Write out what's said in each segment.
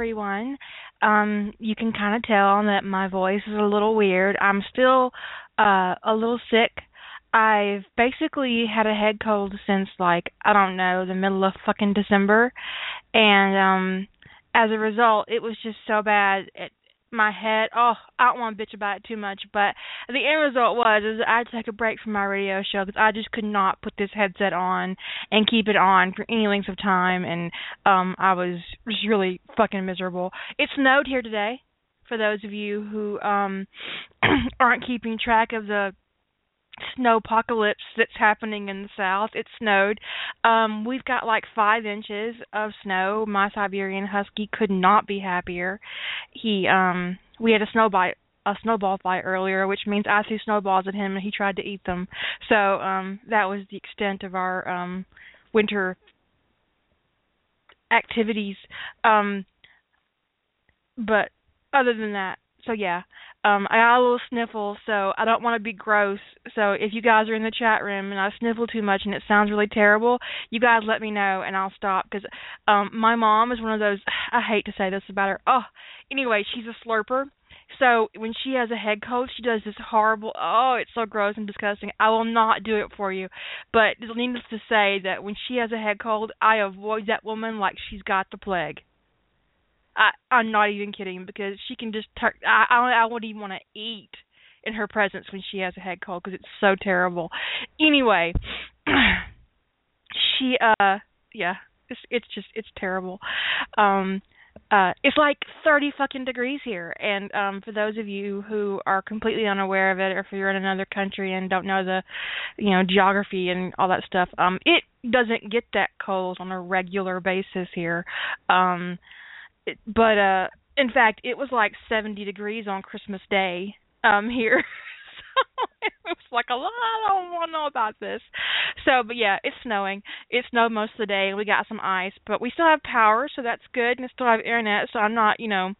Everyone. Um, you can kind of tell that my voice is a little weird. I'm still uh, a little sick. I've basically had a head cold since like I don't know the middle of fucking December, and um, as a result, it was just so bad. It my head. Oh, I don't want to bitch about it too much, but the end result was is I had to take a break from my radio show because I just could not put this headset on and keep it on for any length of time, and um I was just really fucking miserable. It snowed here today. For those of you who um aren't keeping track of the snow apocalypse that's happening in the south. It snowed. Um, we've got like five inches of snow. My Siberian Husky could not be happier. He um we had a snowball a snowball fight earlier, which means I threw snowballs at him and he tried to eat them. So um that was the extent of our um winter activities. Um but other than that, so yeah, um, I got a little sniffle, so I don't want to be gross. So if you guys are in the chat room and I sniffle too much and it sounds really terrible, you guys let me know and I'll stop. Because um, my mom is one of those. I hate to say this about her. Oh, anyway, she's a slurper. So when she has a head cold, she does this horrible. Oh, it's so gross and disgusting. I will not do it for you. But needless to say that when she has a head cold, I avoid that woman like she's got the plague. I I'm not even kidding because she can just tur- I I, I wouldn't even want to eat in her presence when she has a head cold because it's so terrible. Anyway, she uh yeah, it's it's just it's terrible. Um uh it's like 30 fucking degrees here and um for those of you who are completely unaware of it or if you're in another country and don't know the you know geography and all that stuff um it doesn't get that cold on a regular basis here um but uh in fact it was like 70 degrees on christmas day um here. So it was like a lot i don't want to know about this. So but yeah it's snowing. It snowed most of the day. And we got some ice but we still have power so that's good and still have internet so i'm not you know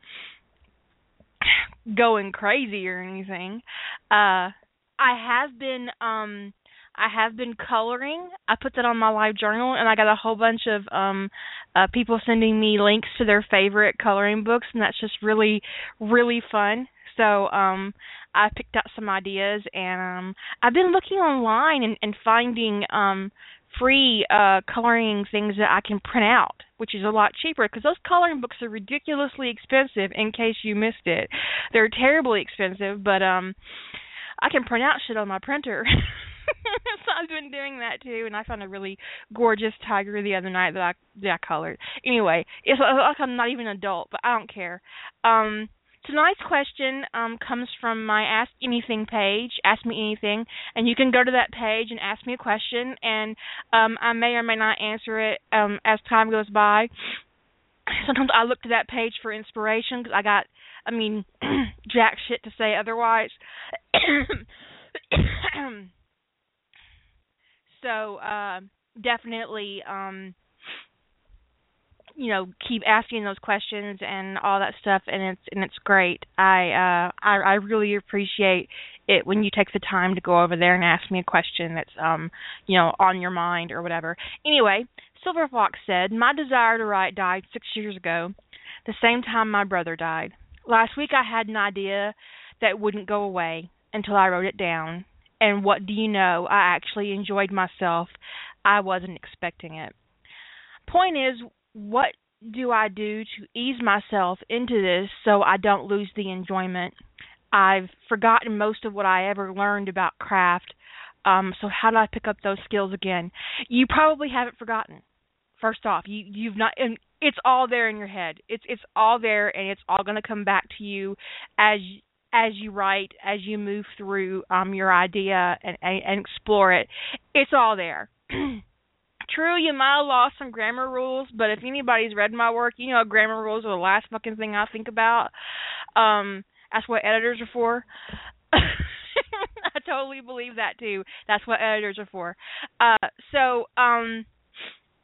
going crazy or anything. Uh i have been um I have been coloring. I put that on my live journal and I got a whole bunch of um uh people sending me links to their favorite coloring books and that's just really really fun. So um I picked out some ideas and um I've been looking online and, and finding um free uh coloring things that I can print out, which is a lot cheaper because those coloring books are ridiculously expensive in case you missed it. They're terribly expensive, but um I can print out shit on my printer. so I've been doing that too, and I found a really gorgeous tiger the other night that I that I colored. Anyway, it's like I'm not even an adult, but I don't care. Um, tonight's question um, comes from my Ask Anything page. Ask me anything, and you can go to that page and ask me a question, and um, I may or may not answer it um, as time goes by. Sometimes I look to that page for inspiration because I got, I mean, jack shit to say otherwise. so uh, definitely um you know keep asking those questions and all that stuff and it's and it's great. I uh i i really appreciate it when you take the time to go over there and ask me a question that's um you know on your mind or whatever. Anyway silver fox said my desire to write died six years ago the same time my brother died. Last week i had an idea that wouldn't go away until i wrote it down and what do you know? I actually enjoyed myself. I wasn't expecting it. Point is, what do I do to ease myself into this so I don't lose the enjoyment? I've forgotten most of what I ever learned about craft. Um, so how do I pick up those skills again? You probably haven't forgotten. First off, you you've not and it's all there in your head. It's it's all there and it's all going to come back to you as as you write, as you move through um, your idea and, and, and explore it, it's all there. True, you might have lost some grammar rules, but if anybody's read my work, you know grammar rules are the last fucking thing I think about. Um, that's what editors are for. I totally believe that too. That's what editors are for. Uh, so, um,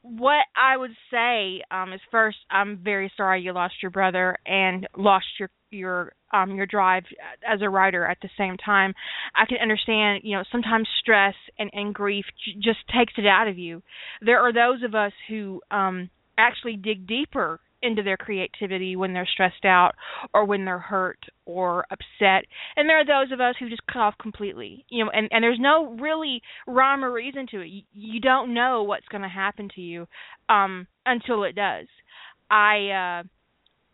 what I would say um, is first, I'm very sorry you lost your brother and lost your your um your drive as a writer at the same time i can understand you know sometimes stress and and grief j- just takes it out of you there are those of us who um actually dig deeper into their creativity when they're stressed out or when they're hurt or upset. And there are those of us who just cut off completely. You know, and and there's no really rhyme or reason to it. You, you don't know what's going to happen to you um until it does. I uh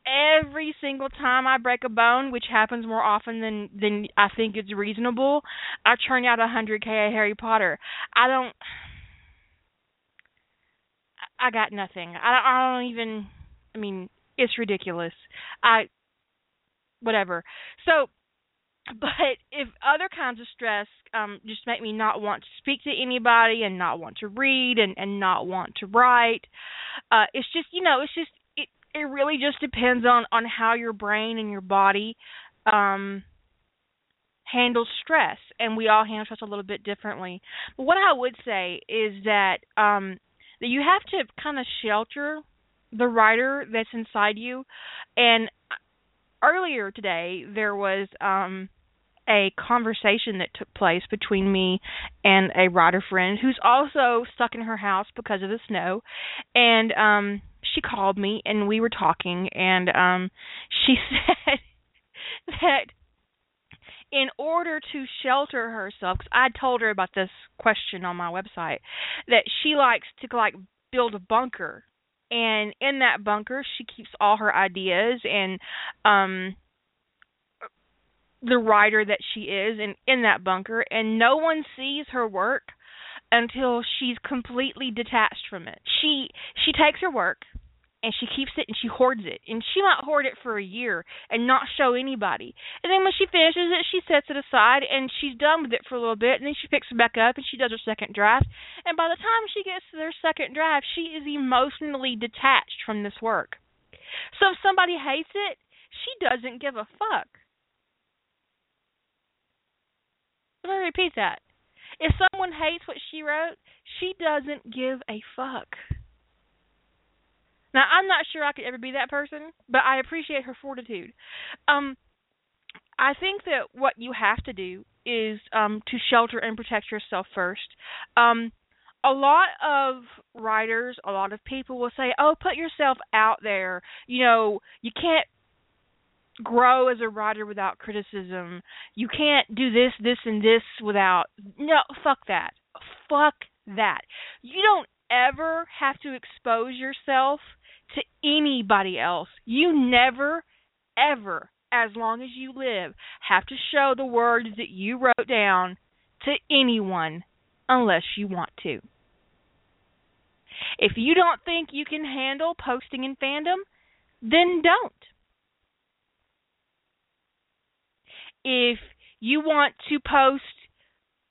every single time I break a bone, which happens more often than than I think is reasonable, I churn out a hundred K of Harry Potter. I don't I got nothing. I I don't even I mean, it's ridiculous. I whatever. So but if other kinds of stress um just make me not want to speak to anybody and not want to read and and not want to write uh it's just you know it's just it really just depends on on how your brain and your body um handles stress and we all handle stress a little bit differently but what i would say is that um that you have to kind of shelter the writer that's inside you. And earlier today there was um a conversation that took place between me and a writer friend who's also stuck in her house because of the snow and um she called me and we were talking and um she said that in order to shelter herself cuz I told her about this question on my website that she likes to like build a bunker. And in that bunker she keeps all her ideas and um the writer that she is and in that bunker and no one sees her work until she's completely detached from it. She she takes her work and she keeps it and she hoards it. And she might hoard it for a year and not show anybody. And then when she finishes it she sets it aside and she's done with it for a little bit. And then she picks it back up and she does her second draft and by the time she gets to their second draft she is emotionally detached from this work. So if somebody hates it she doesn't give a fuck. Let me repeat that if someone hates what she wrote she doesn't give a fuck now, I'm not sure I could ever be that person, but I appreciate her fortitude. Um, I think that what you have to do is um, to shelter and protect yourself first. Um, a lot of writers, a lot of people will say, "Oh, put yourself out there." You know, you can't grow as a writer without criticism. You can't do this, this, and this without. No, fuck that. Fuck that. You don't ever have to expose yourself to anybody else. You never, ever, as long as you live, have to show the words that you wrote down to anyone unless you want to. If you don't think you can handle posting in fandom, then don't. If you want to post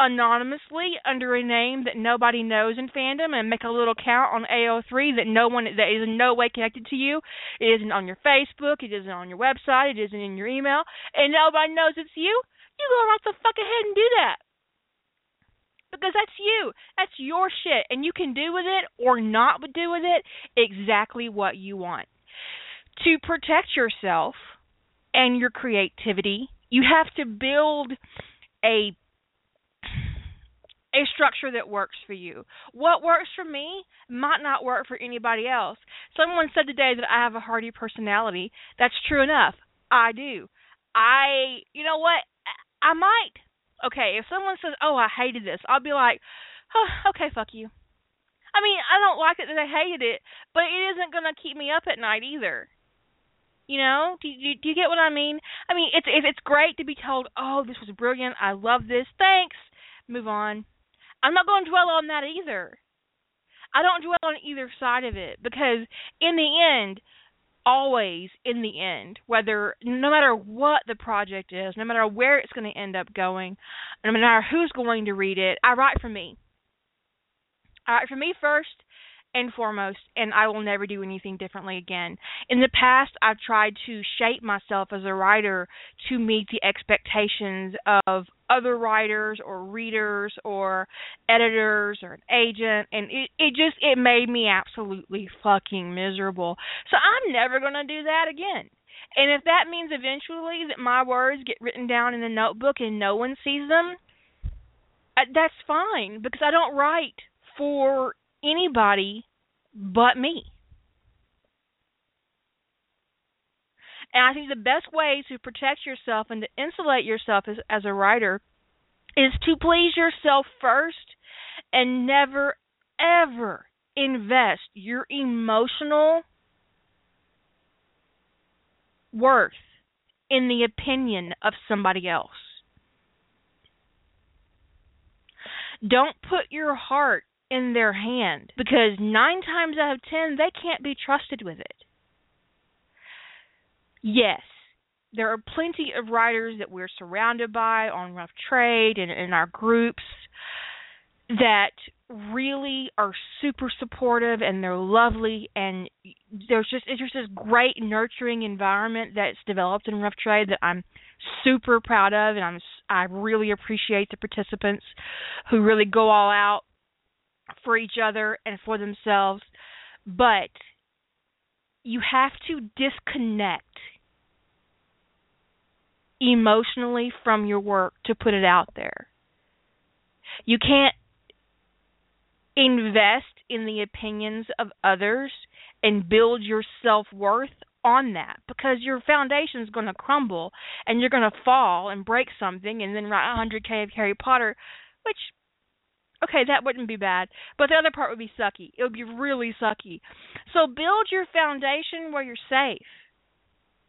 anonymously under a name that nobody knows in fandom and make a little count on AO3 that no one that is in no way connected to you. It isn't on your Facebook, it isn't on your website, it isn't in your email, and nobody knows it's you. You go right the fuck ahead and do that. Because that's you. That's your shit. And you can do with it or not do with it exactly what you want. To protect yourself and your creativity, you have to build a a structure that works for you. What works for me might not work for anybody else. Someone said today that I have a hardy personality. That's true enough. I do. I, you know what? I might. Okay, if someone says, "Oh, I hated this," I'll be like, oh, "Okay, fuck you." I mean, I don't like it that I hated it, but it isn't going to keep me up at night either. You know, do you, do you get what I mean? I mean, it's it's great to be told, "Oh, this was brilliant. I love this. Thanks." Move on I'm not going to dwell on that either. I don't dwell on either side of it because in the end, always in the end, whether no matter what the project is, no matter where it's going to end up going, no matter who's going to read it, I write for me. I write for me first, and foremost, and I will never do anything differently again. In the past, I've tried to shape myself as a writer to meet the expectations of other writers or readers or editors or an agent and it it just it made me absolutely fucking miserable. So I'm never going to do that again. And if that means eventually that my words get written down in a notebook and no one sees them, uh, that's fine because I don't write for anybody but me. And I think the best way to protect yourself and to insulate yourself as, as a writer is to please yourself first and never, ever invest your emotional worth in the opinion of somebody else. Don't put your heart in their hand because nine times out of ten they can't be trusted with it. Yes, there are plenty of writers that we're surrounded by on Rough Trade and in our groups that really are super supportive and they're lovely and there's just it's just this great nurturing environment that's developed in rough trade that I'm super proud of and I'm I really appreciate the participants who really go all out for each other and for themselves but you have to disconnect emotionally from your work to put it out there. You can't invest in the opinions of others and build your self worth on that because your foundation is going to crumble and you're going to fall and break something and then write 100k of Harry Potter, which okay, that wouldn't be bad, but the other part would be sucky. It would be really sucky. So build your foundation where you're safe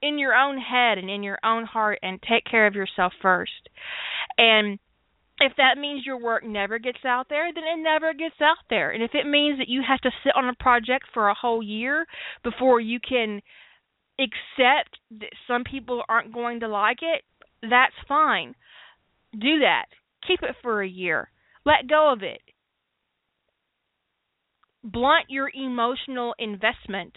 in your own head and in your own heart and take care of yourself first. And if that means your work never gets out there, then it never gets out there. And if it means that you have to sit on a project for a whole year before you can accept that some people aren't going to like it, that's fine. Do that. Keep it for a year. Let go of it. Blunt your emotional investment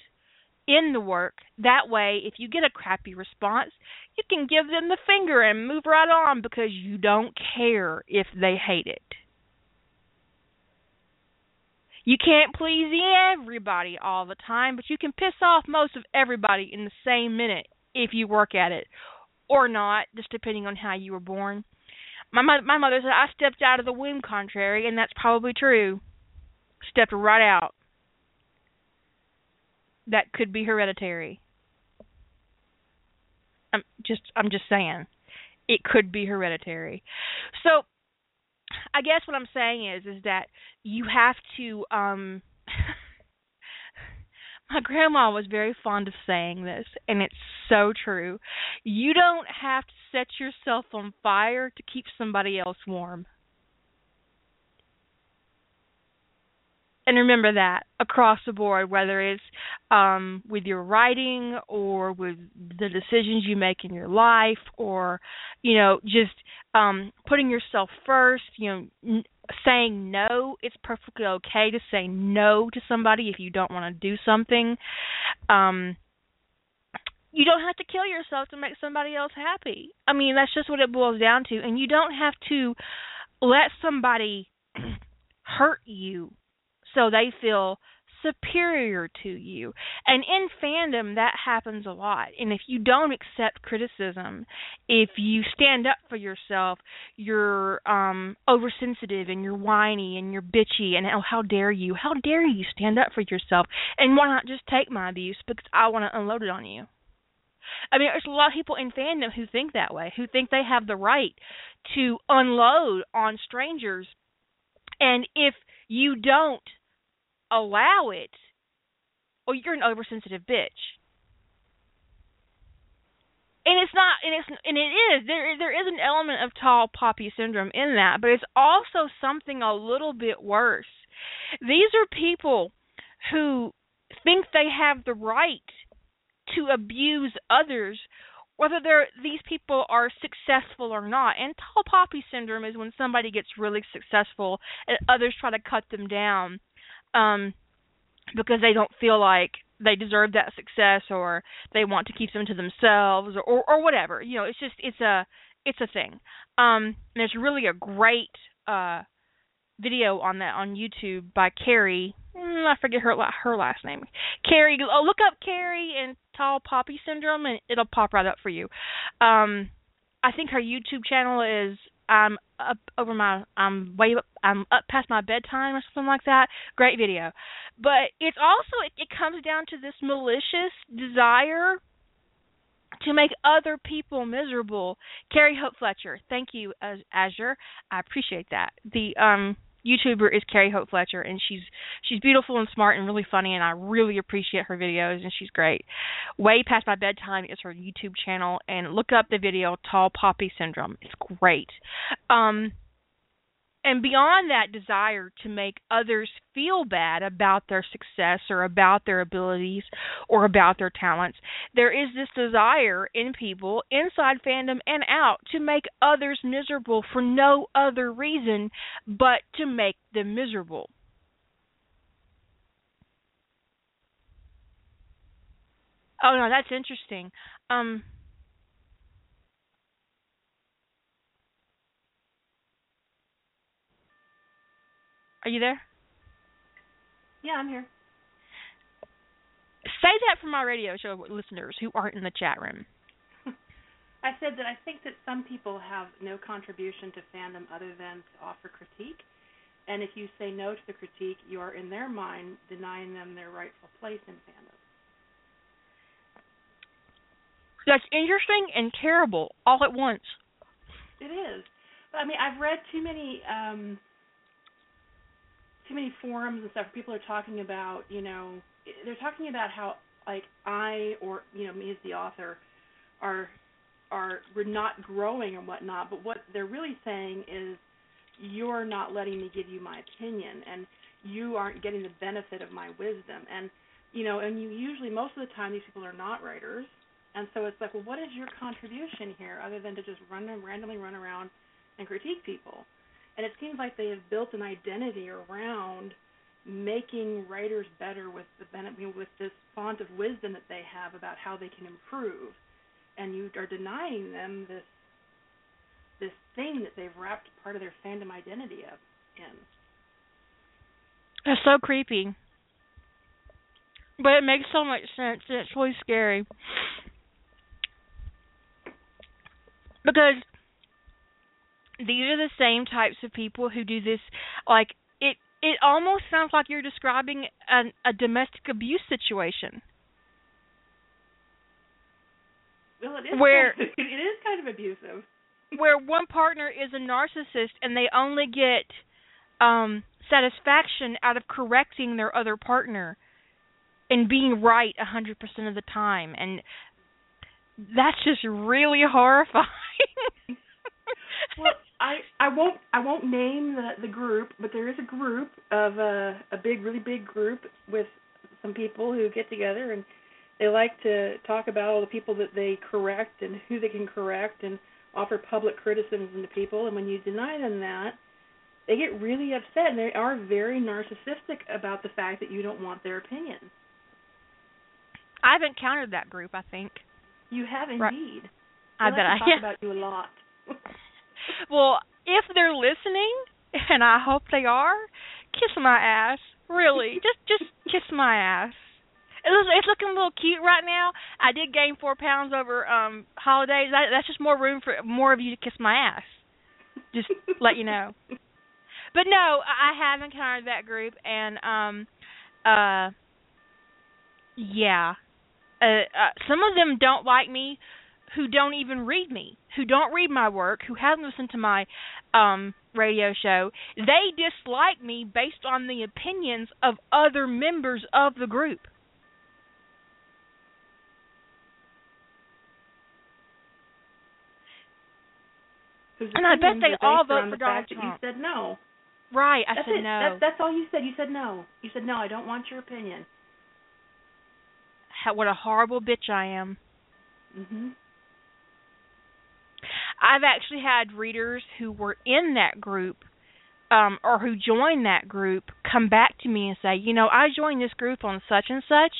in the work. That way, if you get a crappy response, you can give them the finger and move right on because you don't care if they hate it. You can't please everybody all the time, but you can piss off most of everybody in the same minute if you work at it or not, just depending on how you were born. My my mother said I stepped out of the womb contrary, and that's probably true. Stepped right out that could be hereditary. I'm just I'm just saying it could be hereditary. So I guess what I'm saying is is that you have to um my grandma was very fond of saying this and it's so true. You don't have to set yourself on fire to keep somebody else warm. and remember that across the board, whether it's um, with your writing or with the decisions you make in your life, or you know, just um, putting yourself first. You know, saying no. It's perfectly okay to say no to somebody if you don't want to do something. Um, you don't have to kill yourself to make somebody else happy. I mean, that's just what it boils down to. And you don't have to let somebody hurt you so they feel superior to you. And in fandom, that happens a lot. And if you don't accept criticism, if you stand up for yourself, you're um oversensitive and you're whiny and you're bitchy and oh how dare you? How dare you stand up for yourself? And why not just take my abuse because I want to unload it on you? I mean, there's a lot of people in fandom who think that way, who think they have the right to unload on strangers. And if you don't allow it, or you're an oversensitive bitch. And it's not, and it's, and it is. There, there is an element of tall poppy syndrome in that, but it's also something a little bit worse. These are people who think they have the right to abuse others whether they're these people are successful or not. And tall poppy syndrome is when somebody gets really successful and others try to cut them down um, because they don't feel like they deserve that success or they want to keep them to themselves or, or, or whatever. You know, it's just it's a it's a thing. Um, there's really a great uh, video on that on YouTube by Carrie. Mm, I forget her her last name. Carrie. Oh, look up Carrie and tall poppy syndrome, and it'll pop right up for you. Um, I think her YouTube channel is I'm up over my I'm way up I'm up past my bedtime or something like that. Great video. But it's also it, it comes down to this malicious desire to make other people miserable. Carrie Hope Fletcher, thank you, Azure. I appreciate that. The um YouTuber is Carrie Hope Fletcher, and she's she's beautiful and smart and really funny, and I really appreciate her videos, and she's great. Way past my bedtime is her YouTube channel, and look up the video Tall Poppy Syndrome. It's great. Um, and beyond that desire to make others feel bad about their success or about their abilities or about their talents, there is this desire in people, inside fandom and out, to make others miserable for no other reason but to make them miserable. Oh no, that's interesting. Um Are you there? Yeah, I'm here. Say that for my radio show listeners who aren't in the chat room. I said that I think that some people have no contribution to fandom other than to offer critique. And if you say no to the critique, you are in their mind denying them their rightful place in fandom. That's interesting and terrible all at once. It is. But I mean, I've read too many um too many forums and stuff. People are talking about, you know, they're talking about how like I or you know me as the author are are we're not growing and whatnot. But what they're really saying is you're not letting me give you my opinion and you aren't getting the benefit of my wisdom and you know and you usually most of the time these people are not writers and so it's like well what is your contribution here other than to just run randomly run around and critique people and it seems like they have built an identity around making writers better with the benefit with this font of wisdom that they have about how they can improve. And you are denying them this this thing that they've wrapped part of their fandom identity up in. It's so creepy. But it makes so much sense it's really scary. Because these are the same types of people who do this like it it almost sounds like you're describing an, a domestic abuse situation. Well it is where kind of, it is kind of abusive. where one partner is a narcissist and they only get um satisfaction out of correcting their other partner and being right a hundred percent of the time. And that's just really horrifying well, I I won't I won't name the the group, but there is a group of a uh, a big really big group with some people who get together and they like to talk about all the people that they correct and who they can correct and offer public criticism to people and when you deny them that they get really upset and they are very narcissistic about the fact that you don't want their opinion. I've encountered that group, I think. You have indeed. Right. I like bet I talk yeah. about you a lot. Well, if they're listening, and I hope they are, kiss my ass. Really, just just kiss my ass. It's, it's looking a little cute right now. I did gain four pounds over um holidays. That, that's just more room for more of you to kiss my ass. Just let you know. But no, I have encountered that group, and um, uh, yeah, uh, uh, some of them don't like me who don't even read me, who don't read my work, who haven't listened to my um radio show, they dislike me based on the opinions of other members of the group. And I bet they all vote for Donald Trump. You said no. Right, I that's said it. no. That, that's all you said. You said no. You said no. I don't want your opinion. How, what a horrible bitch I am. Mhm. I've actually had readers who were in that group um or who joined that group come back to me and say, "You know, I joined this group on such and such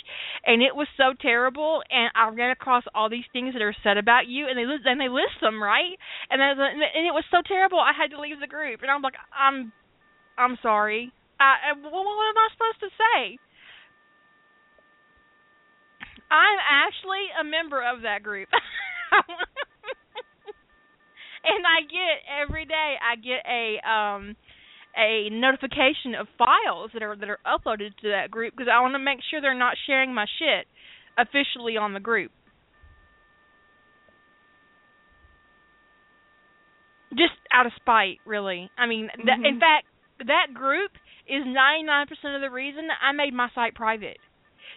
and it was so terrible and I ran across all these things that are said about you and they list and they list them, right? And then and it was so terrible I had to leave the group." And I'm like, "I'm I'm sorry. I what, what am I supposed to say?" I'm actually a member of that group. and I get every day I get a um a notification of files that are that are uploaded to that group because I want to make sure they're not sharing my shit officially on the group. Just out of spite, really. I mean, th- mm-hmm. in fact, that group is 99% of the reason I made my site private.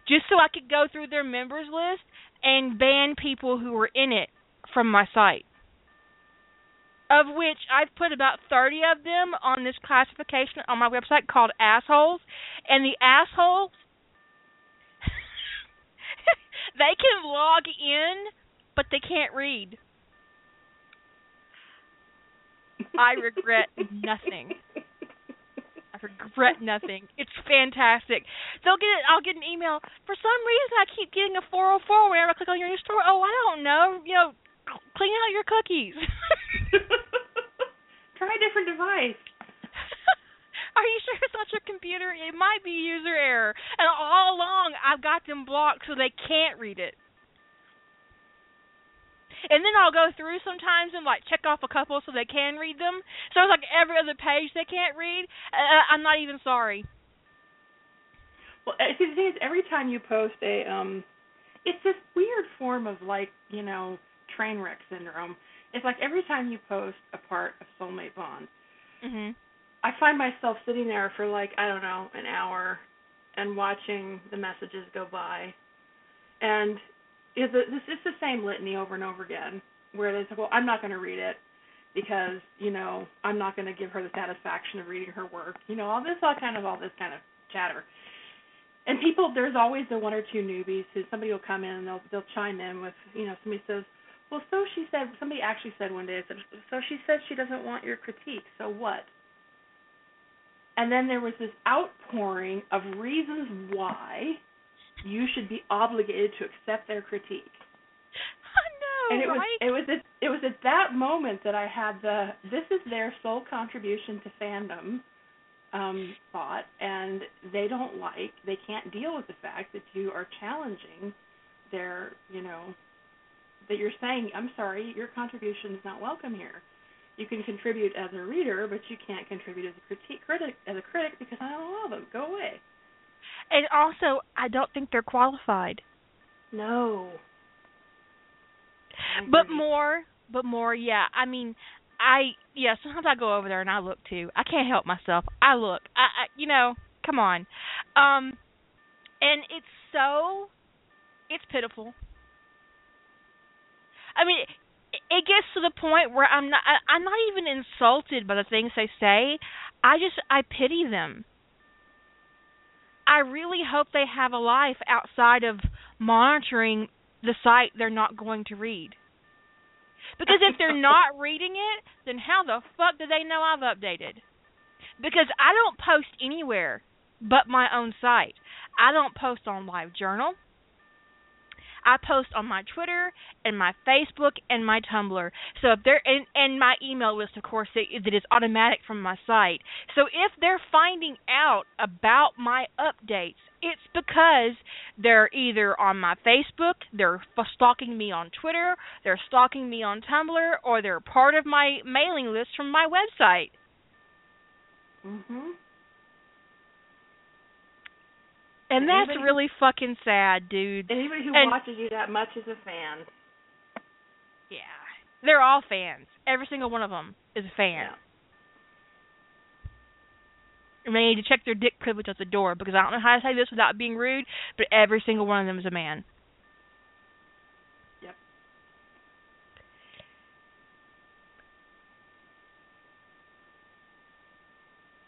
Just so I could go through their members list and ban people who were in it from my site. Of which I've put about 30 of them on this classification on my website called assholes. And the assholes, they can log in, but they can't read. I regret nothing. I regret nothing. It's fantastic. They'll get. I'll get an email. For some reason, I keep getting a 404 whenever I click on your new store. Oh, I don't know. You know, clean out your cookies. Try a different device. Are you sure it's not your computer? It might be user error. And all along, I've got them blocked so they can't read it. And then I'll go through sometimes and like check off a couple so they can read them. So it's like every other page they can't read. Uh, I'm not even sorry. Well, uh, see, the thing is, every time you post a, um, it's this weird form of like, you know, train wreck syndrome. It's like every time you post a part of Soulmate Bond, Mhm. I find myself sitting there for like I don't know an hour, and watching the messages go by, and is it, this is the same litany over and over again, where they say, well, I'm not going to read it because you know I'm not going to give her the satisfaction of reading her work. You know, all this, all kind of all this kind of chatter. And people, there's always the one or two newbies who somebody will come in and they'll they'll chime in with, you know, somebody says, well, so she said. Somebody actually said one day, I said, so she said she doesn't want your critique. So what? And then there was this outpouring of reasons why you should be obligated to accept their critique. I know, And it was it was at it was at that moment that I had the this is their sole contribution to fandom um thought and they don't like they can't deal with the fact that you are challenging their you know that you're saying I'm sorry your contribution is not welcome here. You can contribute as a reader, but you can't contribute as a critique critic as a critic because I don't allow them. Go away. and also, I don't think they're qualified. No. But more, but more, yeah. I mean, I yeah. Sometimes I go over there and I look too. I can't help myself. I look. I, I you know, come on. Um, and it's so, it's pitiful. I mean, it, gets to the point where I'm not. I, I'm not even insulted by the things they say. I just I pity them. I really hope they have a life outside of monitoring the site they're not going to read. Because if they're not reading it, then how the fuck do they know I've updated? Because I don't post anywhere but my own site. I don't post on LiveJournal. I post on my Twitter and my Facebook and my Tumblr. So if they're and, and my email list, of course, that, is automatic from my site. So if they're finding out about my updates, it's because they're either on my Facebook, they're stalking me on Twitter, they're stalking me on Tumblr, or they're part of my mailing list from my website. Mhm. And that's really fucking sad, dude. Anybody who And- watches you that much is a fan. Yeah. They're all fans. Every single one of them is a fan. Yeah. And they need to check their dick privilege at the door because I don't know how to say this without being rude, but every single one of them is a man. Yep.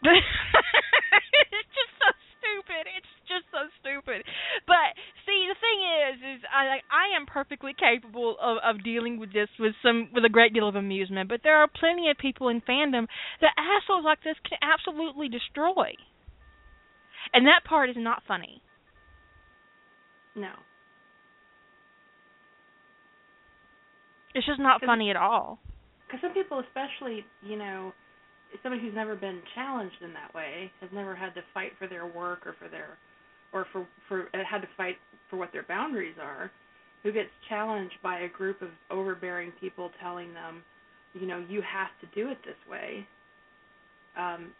it's just so stupid. It's just so stupid. But see, the thing is, is I like I am perfectly capable of of dealing with this with some with a great deal of amusement. But there are plenty of people in fandom that assholes like this can absolutely destroy. And that part is not funny. No. It's just not funny at all. Because some people, especially, you know, somebody who's never been challenged in that way, has never had to fight for their work or for their, or for for uh, had to fight for what their boundaries are, who gets challenged by a group of overbearing people telling them, you know, you have to do it this way. Um,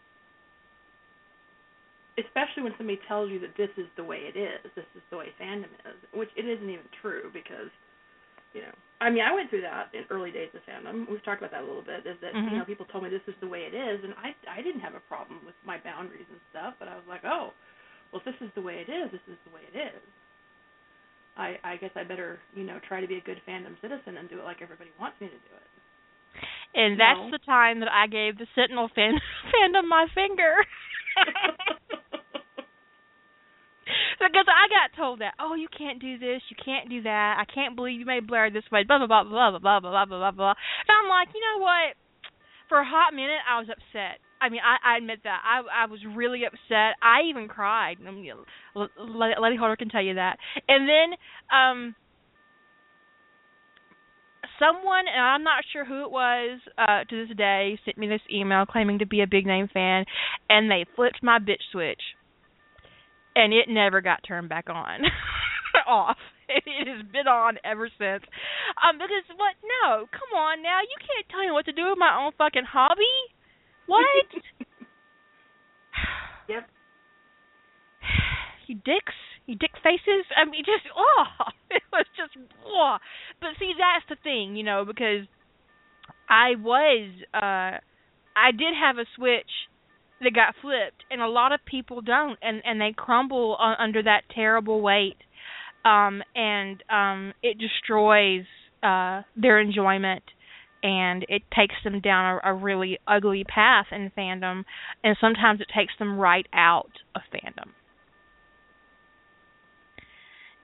especially when somebody tells you that this is the way it is, this is the way fandom is, which it isn't even true because you know, I mean, I went through that in early days of fandom. We've talked about that a little bit. Is that Mhm. you know people told me this is the way it is, and I I didn't have a problem with my boundaries and stuff, but I was like, oh, well, if this is the way it is, this is the way it is. I I guess I better you know try to be a good fandom citizen and do it like everybody wants me to do it. And that's No. the time that I gave the Sentinel fan fandom my finger. because I got told that, oh, you can't do this, you can't do that. I can't believe you made Blair this way. Blah blah blah blah blah blah blah blah blah blah. And I'm like, you know what? For a hot minute, I was upset. I mean, I, I admit that I I was really upset. I even cried. I mean, L- L- Lady Holder can tell you that. And then, um, someone, and I'm not sure who it was, uh, to this day, sent me this email claiming to be a big name fan, and they flipped my bitch switch, and it never got turned back on, off. It has been on ever since. Um, because what? No, come on now, you can't tell me what to do with my own fucking hobby. What? yep. you dicks, you dick faces. I mean, just oh, it was just oh. But see, that's the thing, you know, because I was, uh, I did have a switch that got flipped, and a lot of people don't, and and they crumble uh, under that terrible weight, um, and um, it destroys uh their enjoyment and it takes them down a, a really ugly path in fandom and sometimes it takes them right out of fandom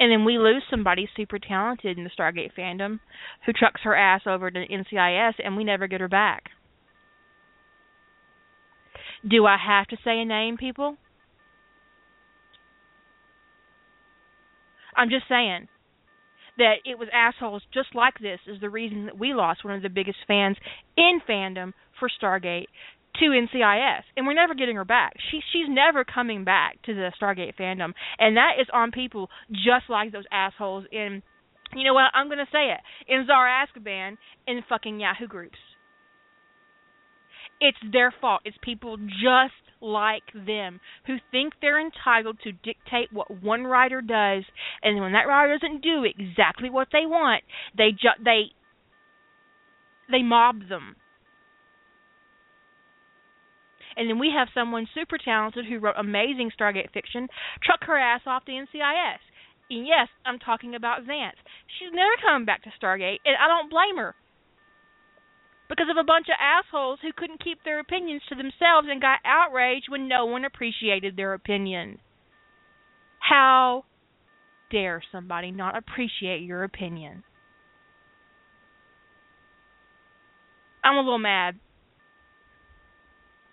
and then we lose somebody super talented in the Stargate fandom who trucks her ass over to NCIS and we never get her back. Do I have to say a name, people? I'm just saying that it was assholes just like this is the reason that we lost one of the biggest fans in fandom for Stargate to NCIS, and we're never getting her back. She she's never coming back to the Stargate fandom, and that is on people just like those assholes in. You know what? I'm gonna say it in Zara Azkaban in fucking Yahoo groups. It's their fault. It's people just like them who think they're entitled to dictate what one writer does, and when that writer doesn't do exactly what they want, they ju- they they mob them. And then we have someone super talented who wrote amazing Stargate fiction, truck her ass off to NCIS. And yes, I'm talking about Vance. She's never coming back to Stargate, and I don't blame her because of a bunch of assholes who couldn't keep their opinions to themselves and got outraged when no one appreciated their opinion. How dare somebody not appreciate your opinion? I'm a little mad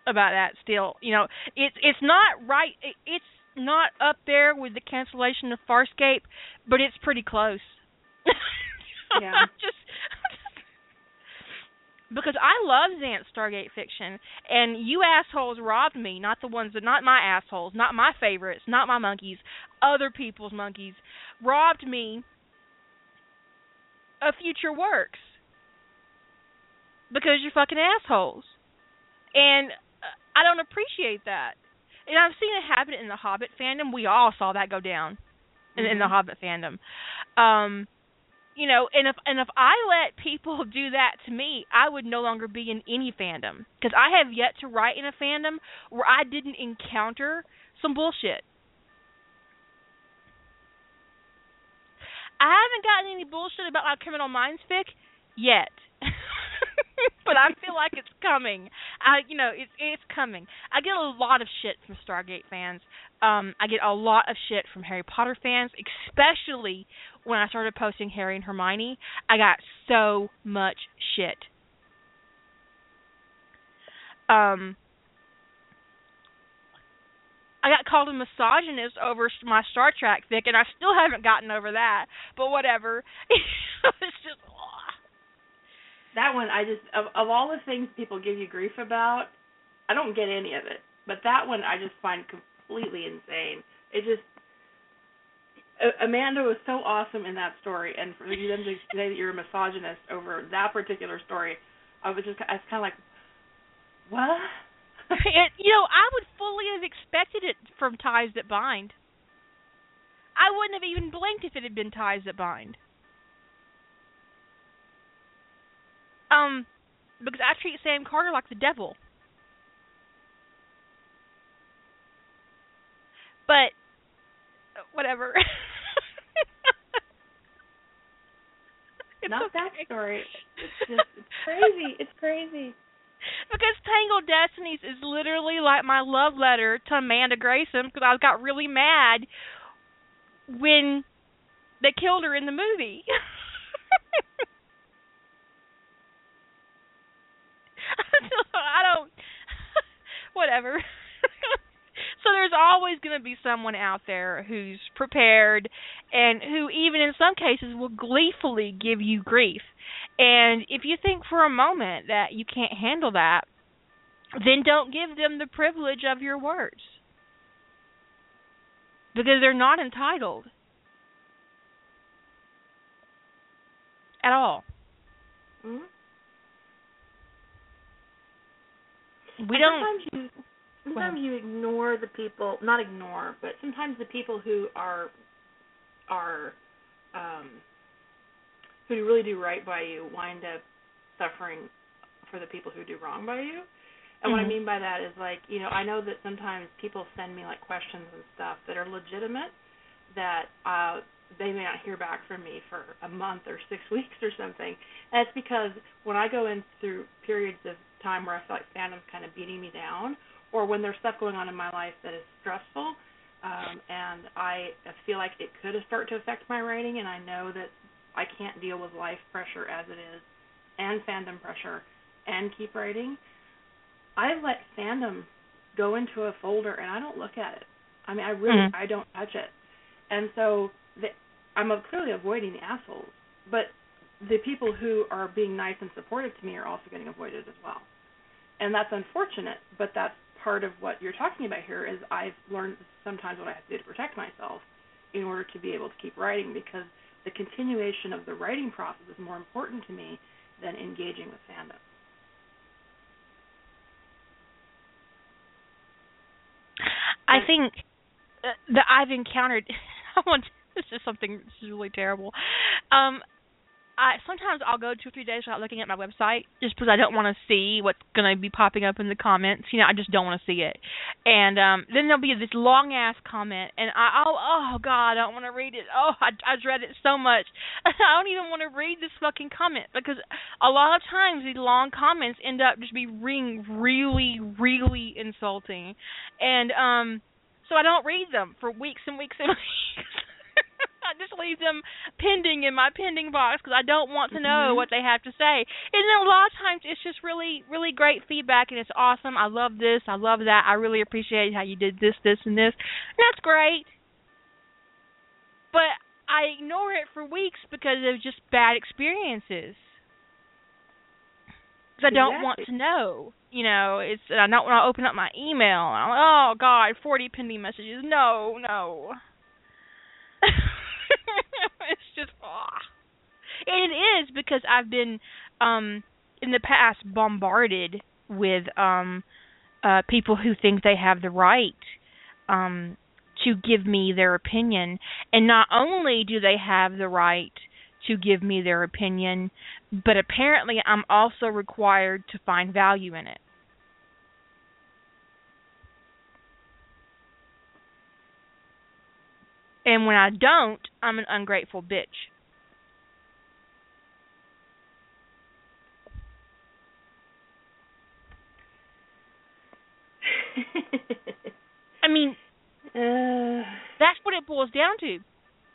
about that still. You know, it's it's not right it's not up there with the cancellation of Farscape, but it's pretty close. Yeah. just because I love Zant Stargate fiction, and you assholes robbed me. Not the ones that, not my assholes, not my favorites, not my monkeys, other people's monkeys, robbed me of future works because you're fucking assholes, and uh, I don't appreciate that. And I've seen it happen in the Hobbit fandom. We all saw that go down in, in the Mhm. Hobbit fandom. Um, you know, and if and if I let people do that to me, I would no longer be in any fandom because I have yet to write in a fandom where I didn't encounter some bullshit. I haven't gotten any bullshit about my Criminal Minds fic yet. but I feel like it's coming. I you know, it's it's coming. I get a lot of shit from Stargate fans. Um I get a lot of shit from Harry Potter fans, especially when I started posting Harry and Hermione. I got so much shit. Um I got called a misogynist over my Star Trek fic, and I still haven't gotten over that. But whatever. That one, I just of of all the things people give you grief about, I don't get any of it. But that one, I just find completely insane. It just Amanda was so awesome in that story, and for you them to say that you're a misogynist over that particular story, I was just I was kind of like, what? it, you know, I would fully have expected it from Ties That Bind. I wouldn't have even blinked if it had been Ties That Bind. Um, because I treat Sam Carter like the devil. But whatever. Not that story. It's just it's crazy. It's crazy. Because Tangled Destinies is literally like my love letter to Amanda Grayson because I got really mad when they killed her in the movie. I don't whatever. so there's always going to be someone out there who's prepared and who even in some cases will gleefully give you grief. And if you think for a moment that you can't handle that, then don't give them the privilege of your words. Because they're not entitled. At all. Mm-hmm. We and don't Sometimes you sometimes you ignore the people, not ignore, but sometimes the people who are are um who really do right by you wind up suffering for the people who do wrong by you. And what I Mhm. mean by that is like, you know, I know that sometimes people send me like questions and stuff that are legitimate that uh they may not hear back from me for a month or six weeks or something. And it's because when I go in through periods of time where I feel like fandom's kind of beating me down, or when there's stuff going on in my life that is stressful, um, and I feel like it could start to affect my writing, and I know that I can't deal with life pressure as it is, and fandom pressure, and keep writing. I let fandom go into a folder, and I don't look at it. I mean, I really, Mhm. I don't touch it, and so the, I'm clearly avoiding the assholes, but the people who are being nice and supportive to me are also getting avoided as well. And that's unfortunate, but that's part of what you're talking about here is I've learned sometimes what I have to do to protect myself in order to be able to keep writing because the continuation of the writing process is more important to me than engaging with fandom. I think uh, that I've encountered. I want. This is something. This is really terrible. Um, I sometimes I'll go two or three days without looking at my website just because I don't want to see what's going to be popping up in the comments. You know, I just don't want to see it. And um then there'll be this long ass comment, and I oh oh god, I don't want to read it. Oh, I I dread it so much. I don't even want to read this fucking comment because a lot of times these long comments end up just being really really insulting, and um so I don't read them for weeks and weeks and weeks. I just leave them pending in my pending box because I don't want to know Mhm. what they have to say. And then a lot of times it's just really, really great feedback and it's awesome. I love this. I love that. I really appreciate how you did this, this, and this. And that's great. But I ignore it for weeks because of just bad experiences. Because I don't want to know. You know, it's I don't want to open up my email. I'm like, oh God, forty pending messages. No, no. it's just ah. And it is because I've been um in the past bombarded with um uh people who think they have the right um to give me their opinion and not only do they have the right to give me their opinion but apparently I'm also required to find value in it. And when I don't, I'm an ungrateful bitch. I mean, uh, that's what it boils down to.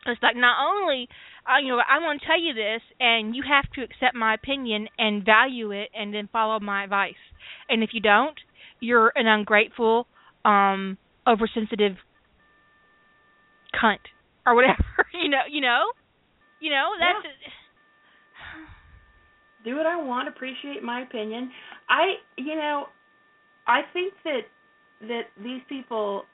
It's like not only, uh, you know, I'm going to tell you this, and you have to accept my opinion and value it, and then follow my advice. And if you don't, you're an ungrateful, um, oversensitive cunt or whatever. you know, you know, you know. That's do what I want, appreciate my opinion. I, you know, I think that that these people.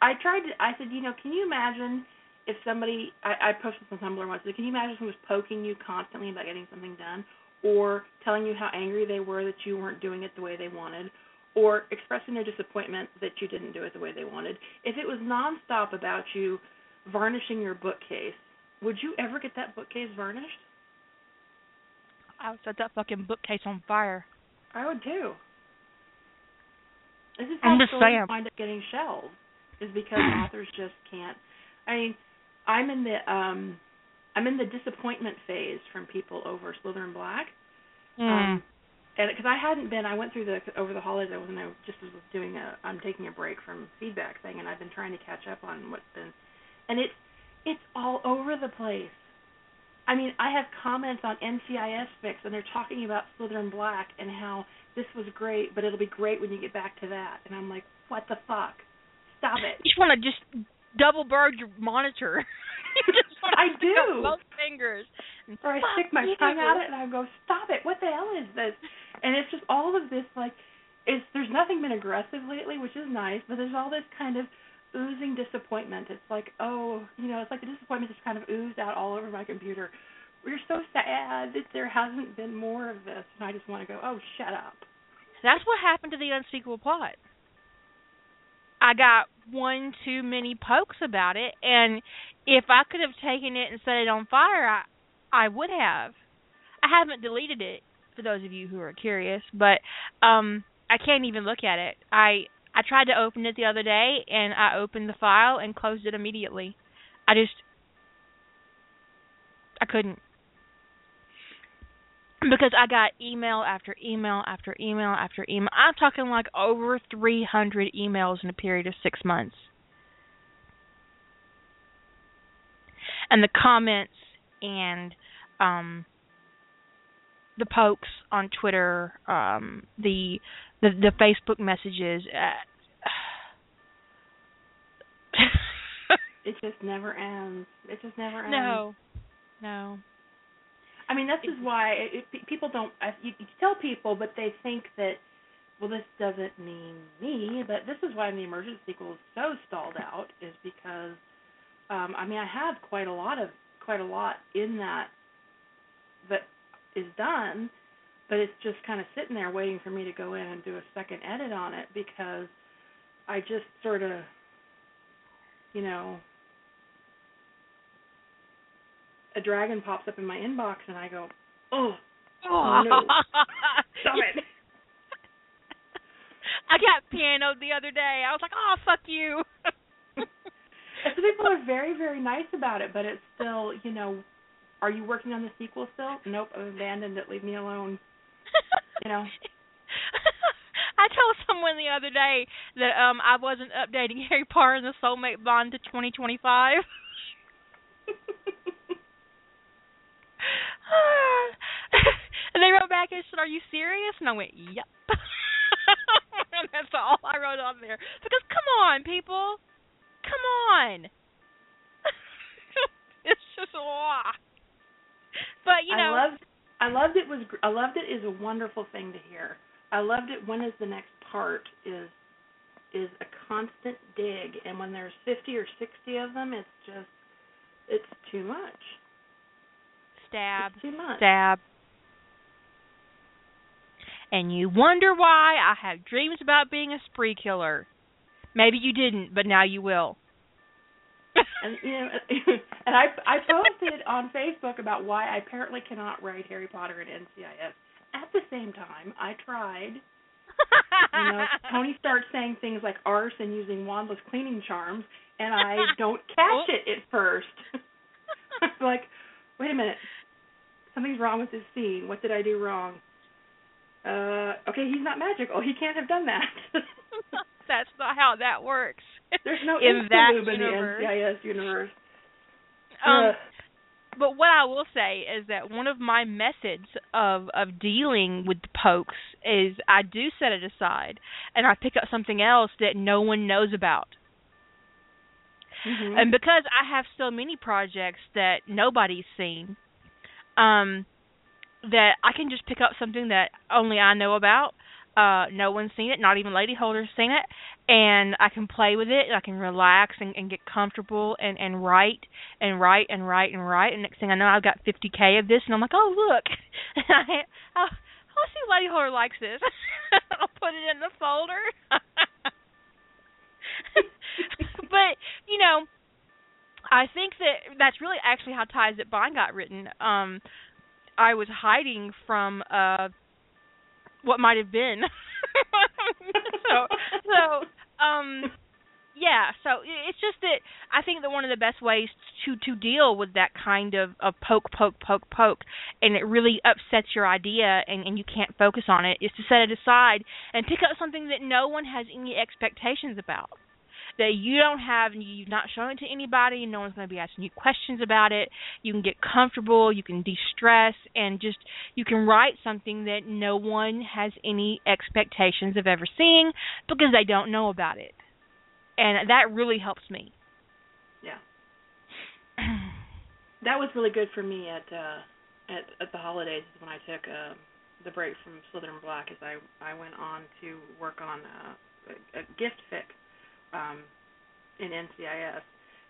I tried to. I said, you know, can you imagine if somebody? I, I posted on Tumblr once. Can you imagine someone was poking you constantly about getting something done, or telling you how angry they were that you weren't doing it the way they wanted, or expressing their disappointment that you didn't do it the way they wanted? If it was nonstop about you varnishing your bookcase, would you ever get that bookcase varnished? I would set that fucking bookcase on fire. I would too. This is how I'm just stories saying. wind up getting shelved, is because authors just can't. I mean, I'm in the um, I'm in the disappointment phase from people over Slytherin Black. Mm. Um, and because I hadn't been, I went through the over the holidays. I wasn't. I just was doing a. I'm taking a break from feedback thing, and I've been trying to catch up on what's been, and it's it's all over the place. I mean, I have comments on NCIS Fix, and they're talking about Slytherin Black and how this was great, but it'll be great when you get back to that. And I'm like, what the fuck? Stop it. You just want to just double bird your monitor. you just I do. Both fingers. or I stick my tongue out it and I go, "Stop it! What the hell is this?" And it's just all of this like, it's there's nothing been aggressive lately, which is nice, but there's all this kind of oozing disappointment. It's like, oh, you know, it's like the disappointment just kind of oozed out all over my computer. We're so sad that there hasn't been more of this, and I just want to go, oh, shut up. That's what happened to the unsequel plot. I got one too many pokes about it, and if I could have taken it and set it on fire, I I would have. I haven't deleted it for those of you who are curious, but um I can't even look at it. I I tried to open it the other day and I opened the file and closed it immediately. I just I couldn't because I got email after email after email after email. I'm talking like over 300 emails in a period of 6 months. And the comments and um the pokes on Twitter, um the the the Facebook messages uh, It just never ends. It just never ends. no. No. I mean, this is why it, it, people don't. I- You, you tell people, but they think that, well, this doesn't mean me. But this is why the Emergence sequel is so stalled out, is because, um, I mean, I have quite a lot of quite a lot in that that is done, but it's just kind of sitting there waiting for me to go in and do a second edit on it because I just sort of, you know, a dragon pops up in my inbox and I go, oh, Oh no. stop it. I got pianoed the other day. I was like, "Oh, fuck you." So people are very, very nice about it, but it's still, you know, are you working on the sequel still? Nope, I've abandoned it. Leave me alone. You know. I told someone the other day that um I wasn't updating Harry Potter and the Soulmate Bond to 2025. and they wrote back and said, "Are you serious?" And I went, "Yep." and that's all I wrote on there because come on, people, come on. it's just wow. But you know, I loved I loved it was I loved it is a wonderful thing to hear. I loved it when is the next part is is a constant dig and when there's 50 or 60 of them it's just it's too much. stab. It's too much. stab. And you wonder why I have dreams about being a spree killer. Maybe you didn't, but now you will. And you know and I I posted on Facebook about why I apparently cannot write Harry Potter and NCIS. At the same time, I tried. You know, Tony starts saying things like arse and using wandless cleaning charms, and I don't catch it at first. I'm like, wait a minute, something's wrong with this scene. What did I do wrong? Uh, okay, he's not magical. He can't have done that. That's not how that works. There's no in that in the universe. NCIS universe. Um, Ugh. but what I will say is that one of my methods of of dealing with the pokes is I do set it aside and I pick up something else that no one knows about. Mhm. And because I have so many projects that nobody's seen, um, that I can just pick up something that only I know about. Uh, no one's seen it, not even Lady Holder's seen it, and I can play with it. I can relax and, and get comfortable and and write and write and write and write. And next thing I know, I've got 50k of this, and I'm like, oh look, I, I'll, I'll see if Lady Holder likes this. I'll put it in the folder. but you know, I think that that's really actually how Ties That Bind got written. Um, I was hiding from uh what might have been. so so um yeah, so it's just that I think that one of the best ways to to deal with that kind of, of poke, poke, poke, poke, and it really upsets your idea and, and you can't focus on it, is to set it aside and pick up something that no one has any expectations about. That you don't have, and you've not shown it to anybody, and no one's going to be asking you questions about it. You can get comfortable, you can de-stress, and just you can write something that no one has any expectations of ever seeing because they don't know about it and that really helps me. Yeah. that was really good for me at uh at at the holidays when I took uh the break from Slytherin Black as I I went on to work on uh, a, a gift fic um in NCIS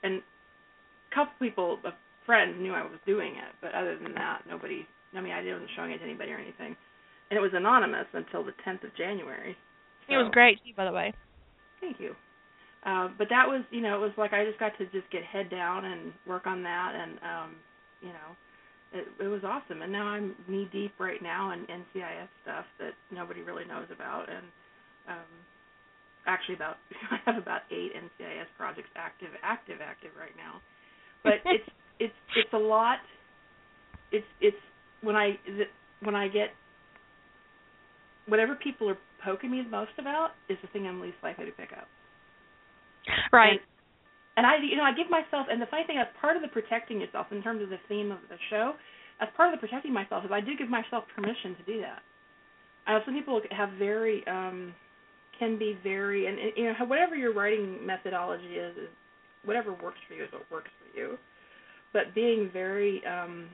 and a couple people a friend knew I was doing it but other than that nobody I mean I wasn't showing it to anybody or anything and it was anonymous until the 10th of January. So. It was great, by the way. Thank you. Uh, but that was, you know, it was like I just got to just get head down and work on that, and um, you know, it, it was awesome. And now I'm knee deep right now in NCIS stuff that nobody really knows about, and um, actually about I have about eight NCIS projects active, active, active right now. But it's it's it's a lot. It's it's when I when I get whatever people are poking me the most about is the thing I'm least likely to pick up. Right. And, and I, you know, I give myself, and the funny thing, as part of the protecting yourself in terms of the theme of the show, as part of the protecting myself is I do give myself permission to do that. I know some people have very, um, can be very, and you know, whatever your writing methodology is, is whatever works for you is what works for you. But being very um,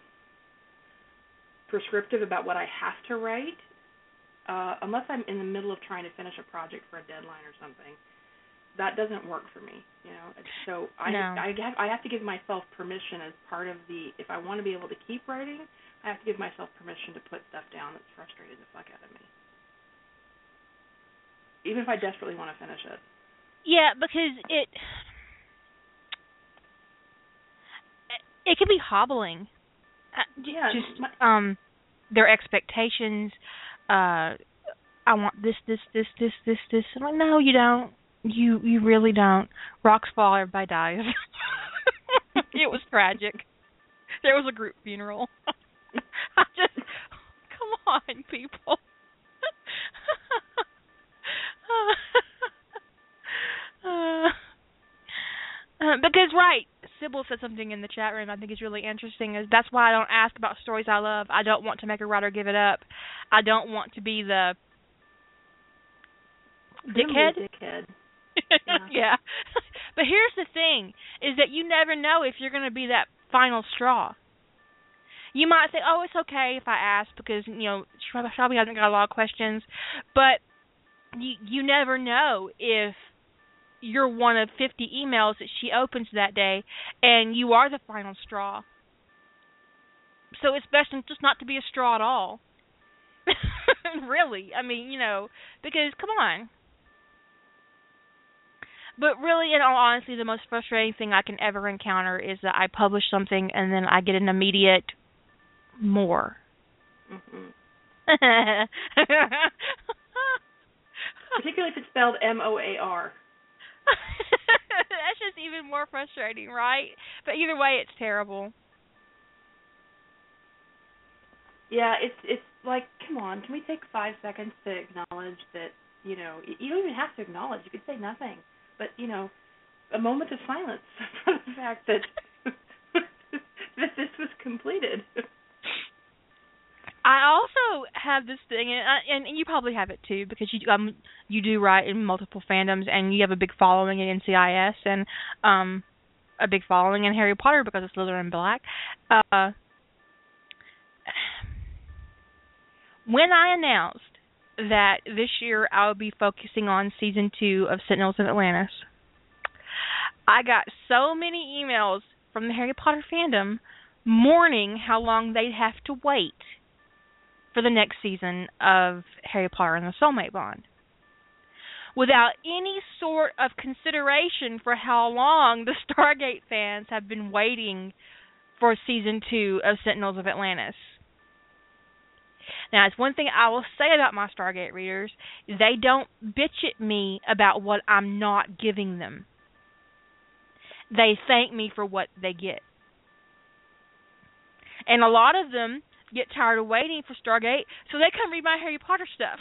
prescriptive about what I have to write, uh, unless I'm in the middle of trying to finish a project for a deadline or something, that doesn't work for me you know so i no. i have i have to give myself permission as part of the if i want to be able to keep writing i have to give myself permission to put stuff down that's frustrated the fuck out of me even if i desperately want to finish it yeah because it it can be hobbling uh, yeah just um their expectations uh I want this, this, this, this, this, this. I'm like, no, you don't. You you really don't. Rocks fall, everybody dies. it was tragic. There was a group funeral. I just come on, people. uh, because right, Sybil said something in the chat room I think is really interesting. Is that's why I don't ask about stories I love. I don't want to make a writer give it up. I don't want to be the dickhead. Dickhead. yeah. yeah. But here's the thing is that you never know if you're going to be that final straw. You might say, "Oh, it's okay if I ask because, you know, Shelby hasn't got a lot of questions." But you you never know if you're one of 50 emails that she opens that day and you are the final straw. So it's best just not to be a straw at all. really. I mean, you know, because come on. But really, in all honesty, the most frustrating thing I can ever encounter is that I publish something and then I get an immediate more. Mm-hmm. Particularly if it's spelled M O A R. That's just even more frustrating, right? But either way, it's terrible. Yeah, it's it's like, come on, can we take five seconds to acknowledge that you know you don't even have to acknowledge. You could say nothing but you know, a moment of silence for the fact that that this was completed. I also have this thing, and, and you probably have it too, because you um you do write in multiple fandoms, and you have a big following in NCIS, and um a big following in Harry Potter because it's Slytherin Black. Uh, when I announced that this year I'll be focusing on season two of Sentinels of Atlantis. I got so many emails from the Harry Potter fandom mourning how long they'd have to wait for the next season of Harry Potter and the Soulmate Bond. Without any sort of consideration for how long the Stargate fans have been waiting for season two of Sentinels of Atlantis. Now, it's one thing I will say about my Stargate readers: they don't bitch at me about what I'm not giving them. They thank me for what they get, and a lot of them get tired of waiting for Stargate, so they come read my Harry Potter stuff.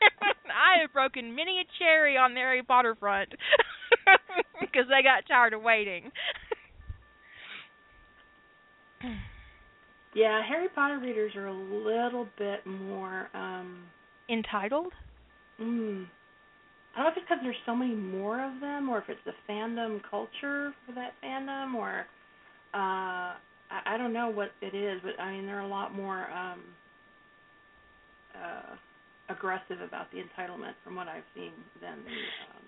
I have broken many a cherry on the Harry Potter front because they got tired of waiting. Yeah, Harry Potter readers are a little bit more um Entitled? mm, I don't know if it's because there's so many more of them, or if it's the fandom culture for that fandom, or uh I, I don't know what it is, but I mean they're a lot more um uh aggressive about the entitlement from what I've seen than the um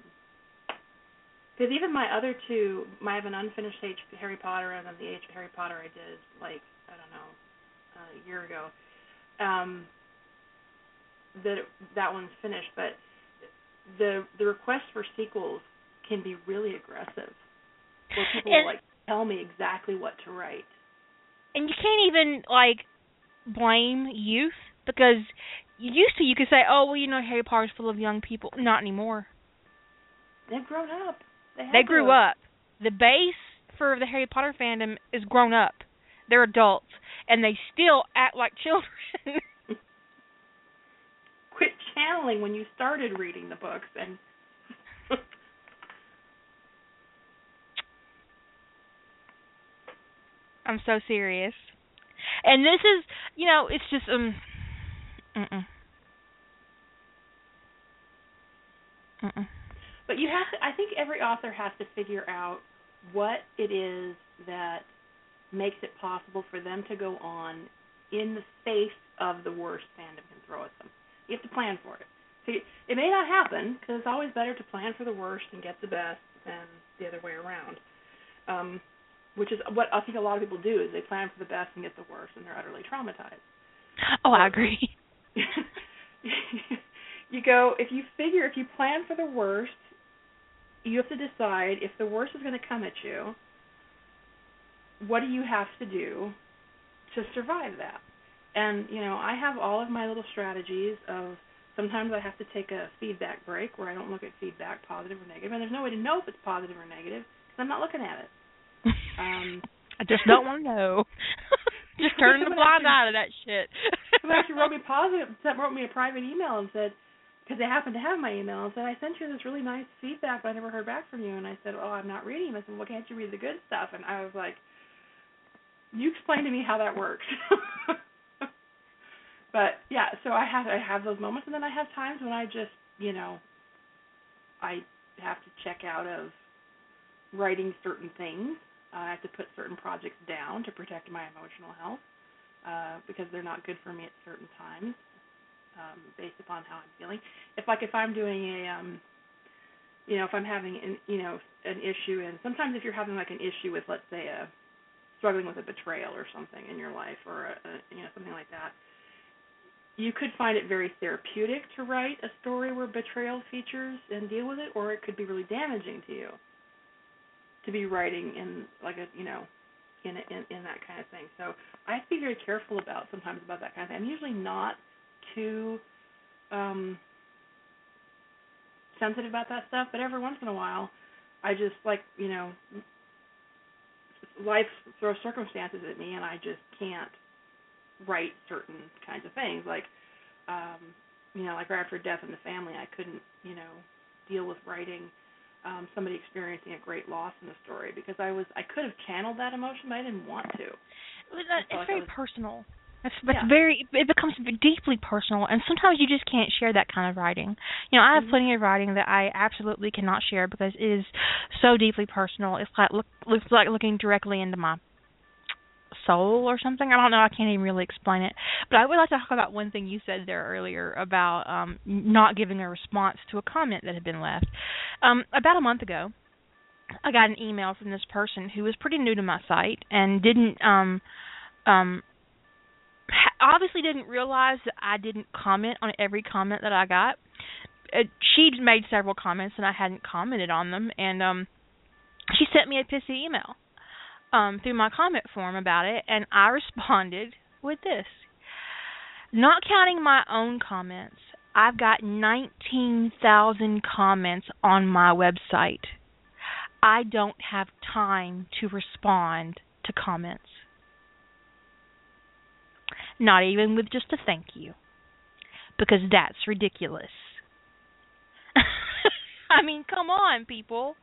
because even my other two, I have an unfinished H Harry Potter and then the H Harry Potter I did like I don't know a year ago. Um, that that one's finished, but the the request for sequels can be really aggressive. Where people And- like tell me exactly what to write. And you can't even like blame youth because used to you could say, "Oh, well, you know, Harry Potter's full of young people." Not anymore. They've grown up. They, They grew to. up. The base for the Harry Potter fandom is grown up. They're adults, and they still act like children. Quit channeling when you started reading the books and. I'm so serious. And this is, you know, it's just um. Mm-mm. Mm-mm. But you have to. I think every author has to figure out what it is that makes it possible for them to go on in the face of the worst fandom can throw at them. You have to plan for it. See, it may not happen because it's always better to plan for the worst and get the best than the other way around. Um, which is what I think a lot of people do is they plan for the best and get the worst and they're utterly traumatized. Oh, I agree. you go if you figure if you plan for the worst, you have to decide if the worst is going to come at you. What do you have to do to survive that? And you know, I have all of my little strategies of sometimes I have to take a feedback break where I don't look at feedback positive or negative, and there's no way to know if it's positive or negative because I'm not looking at it. Um, I just don't want to know. just turn the blind eye to that shit. Someone actually wrote me positive, wrote me a private email and said, because they happened to have my email, and said, I sent you this really nice feedback, but I never heard back from you. And I said, Oh, I'm not reading. I said, Well, can't you read the good stuff? And I was like, You explain to me how that works. but yeah, so I have I have those moments, and then I have times when I just, you know, I have to check out of writing certain things. Uh, I have to put certain projects down to protect my emotional health uh, because they're not good for me at certain times, um, based upon how I'm feeling. If like if I'm doing a, um, you know, if I'm having an, you know, an issue, and sometimes if you're having like an issue with, let's say, a struggling with a betrayal or something in your life, or a, a you know something like that, you could find it very therapeutic to write a story where betrayal features and deal with it, or it could be really damaging to you to be writing in like a you know in in in that kind of thing. So I have to be very careful about sometimes about that kind of thing. I'm usually not too um sensitive about that stuff, but every once in a while I just like, you know, life throws circumstances at me and I just can't write certain kinds of things like um you know, like right after death in the family, I couldn't, you know, deal with writing um somebody experiencing a great loss in the story because I was I could have channeled that emotion, but I didn't want to. But that- I like it's very was- personal. It's, it's Yeah. very it becomes deeply personal, and sometimes you just can't share that kind of writing. You know, I have Mhm. plenty of writing that I absolutely cannot share because it is so deeply personal. It's like look, looks like looking directly into my soul or something. I don't know. I can't even really explain it. But I would like to talk about one thing you said there earlier about um not giving a response to a comment that had been left. Um about a month ago, I got an email from this person who was pretty new to my site and didn't um um obviously didn't realize that I didn't comment on every comment that I got. Uh, she'd made several comments and I hadn't commented on them and um she sent me a pissy email um through my comment form about it and I responded with this. Not counting my own comments, I've got 19,000 comments on my website. I don't have time to respond to comments. Not even with just a thank you. Because that's ridiculous. I mean, come on, people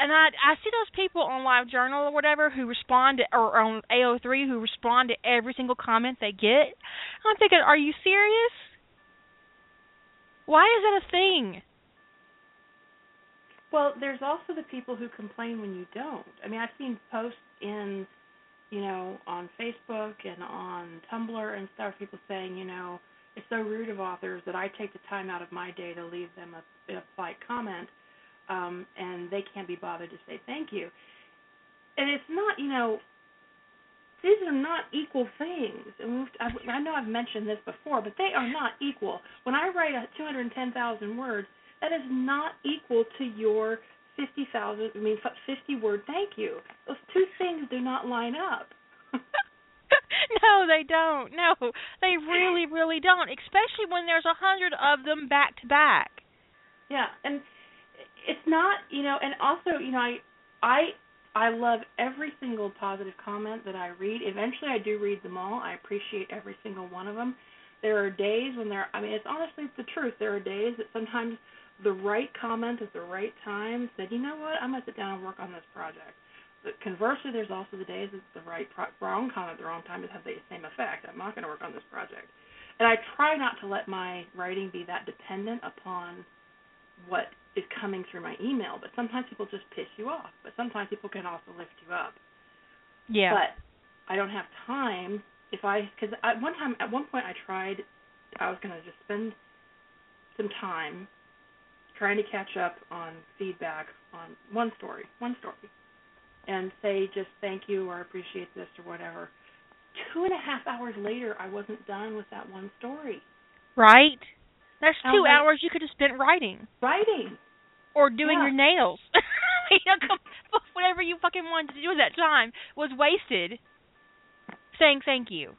and I I see those people on LiveJournal or whatever who respond to, or on AO3 who respond to every single comment they get. I'm thinking, are you serious? Why is that a thing? Well, there's also the people who complain when you don't. I mean, I've seen posts in, you know, on Facebook and on Tumblr and stuff, people saying, you know, it's so rude of authors that I take the time out of my day to leave them a, a polite comment um, and they can't be bothered to say thank you. And it's not, you know, these are not equal things. And I know I've mentioned this before, but they are not equal. When I write a 210,000 words, that is not equal to your 50,000, I mean 50 word thank you. Those two things do not line up. no, they don't. No, they really, really don't. Especially when there's a hundred of them back to back. Yeah, and it's not you know and also you know i i i love every single positive comment that i read. Eventually i do read them all. I appreciate every single one of them. There are days when there i mean it's honestly the truth. There are days that sometimes the right comment at the right time said you know what? I'm going to sit down and work on this project. But conversely there's also the days that the right pro- wrong comment at the wrong time has the same effect. I'm not going to work on this project. And i try not to let my writing be that dependent upon what is coming through my email. But sometimes people just piss you off. But sometimes people can also lift you up. Yeah. But I don't have time if I because at one time at one point I tried I was gonna just spend some time trying to catch up on feedback on one story, one story, and say just thank you or appreciate this or whatever. Two and a half hours later, I wasn't done with that one story. Right. That's two like, hours you could have spent writing. Writing. Or doing yeah. your nails. you know, whatever you fucking wanted to do at that time was wasted saying thank you.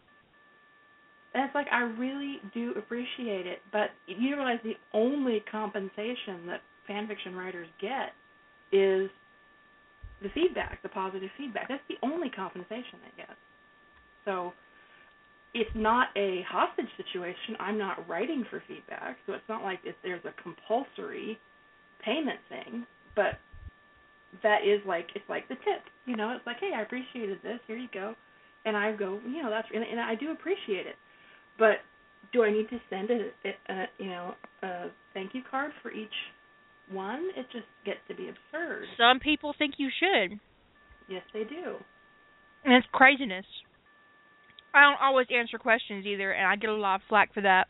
And it's like I really do appreciate it, but you realize the only compensation that fan fiction writers get is the feedback, the positive feedback. That's the only compensation they get. So it's not a hostage situation. I'm not writing for feedback, so it's not like if there's a compulsory payment thing. But that is like it's like the tip, you know. It's like, hey, I appreciated this. Here you go, and I go, you know, that's and, and I do appreciate it. But do I need to send a, a you know a thank you card for each one? It just gets to be absurd. Some people think you should. Yes, they do. And it's craziness. I don't always answer questions either, and I get a lot of flack for that.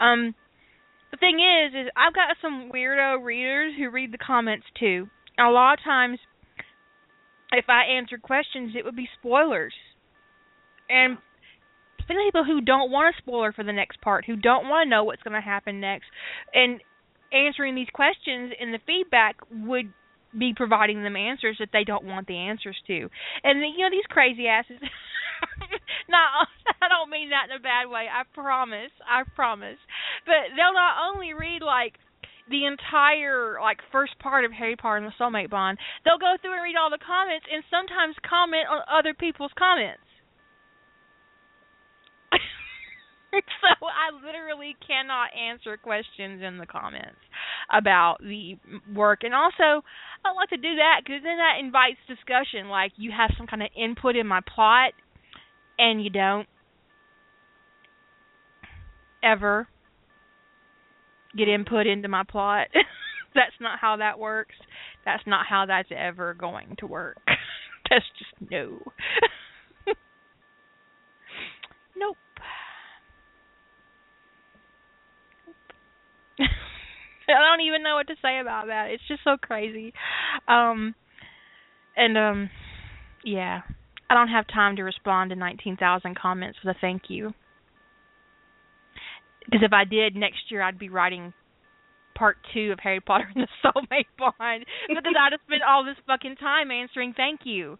Um, the thing is, is I've got some weirdo readers who read the comments too. A lot of times, if I answered questions, it would be spoilers, and people who don't want a spoiler for the next part, who don't want to know what's going to happen next, and answering these questions in the feedback would be providing them answers that they don't want the answers to. And you know these crazy asses no, I don't mean that in a bad way. I promise. I promise. But they'll not only read like the entire like first part of Harry Potter and the Soulmate Bond, they'll go through and read all the comments and sometimes comment on other people's comments. so I literally cannot answer questions in the comments about the work, and also I like to do that because then that invites discussion. Like you have some kind of input in my plot, and you don't ever get input into my plot. that's not how that works. That's not how that's ever going to work. that's just no. nope. I don't even know what to say about that. It's just so crazy. Um and um yeah. I don't have time to respond to 19,000 comments with a thank you. Because if I did, next year I'd be writing part two of Harry Potter and the Soulmate Bond because I'd have spent all this fucking time answering thank you.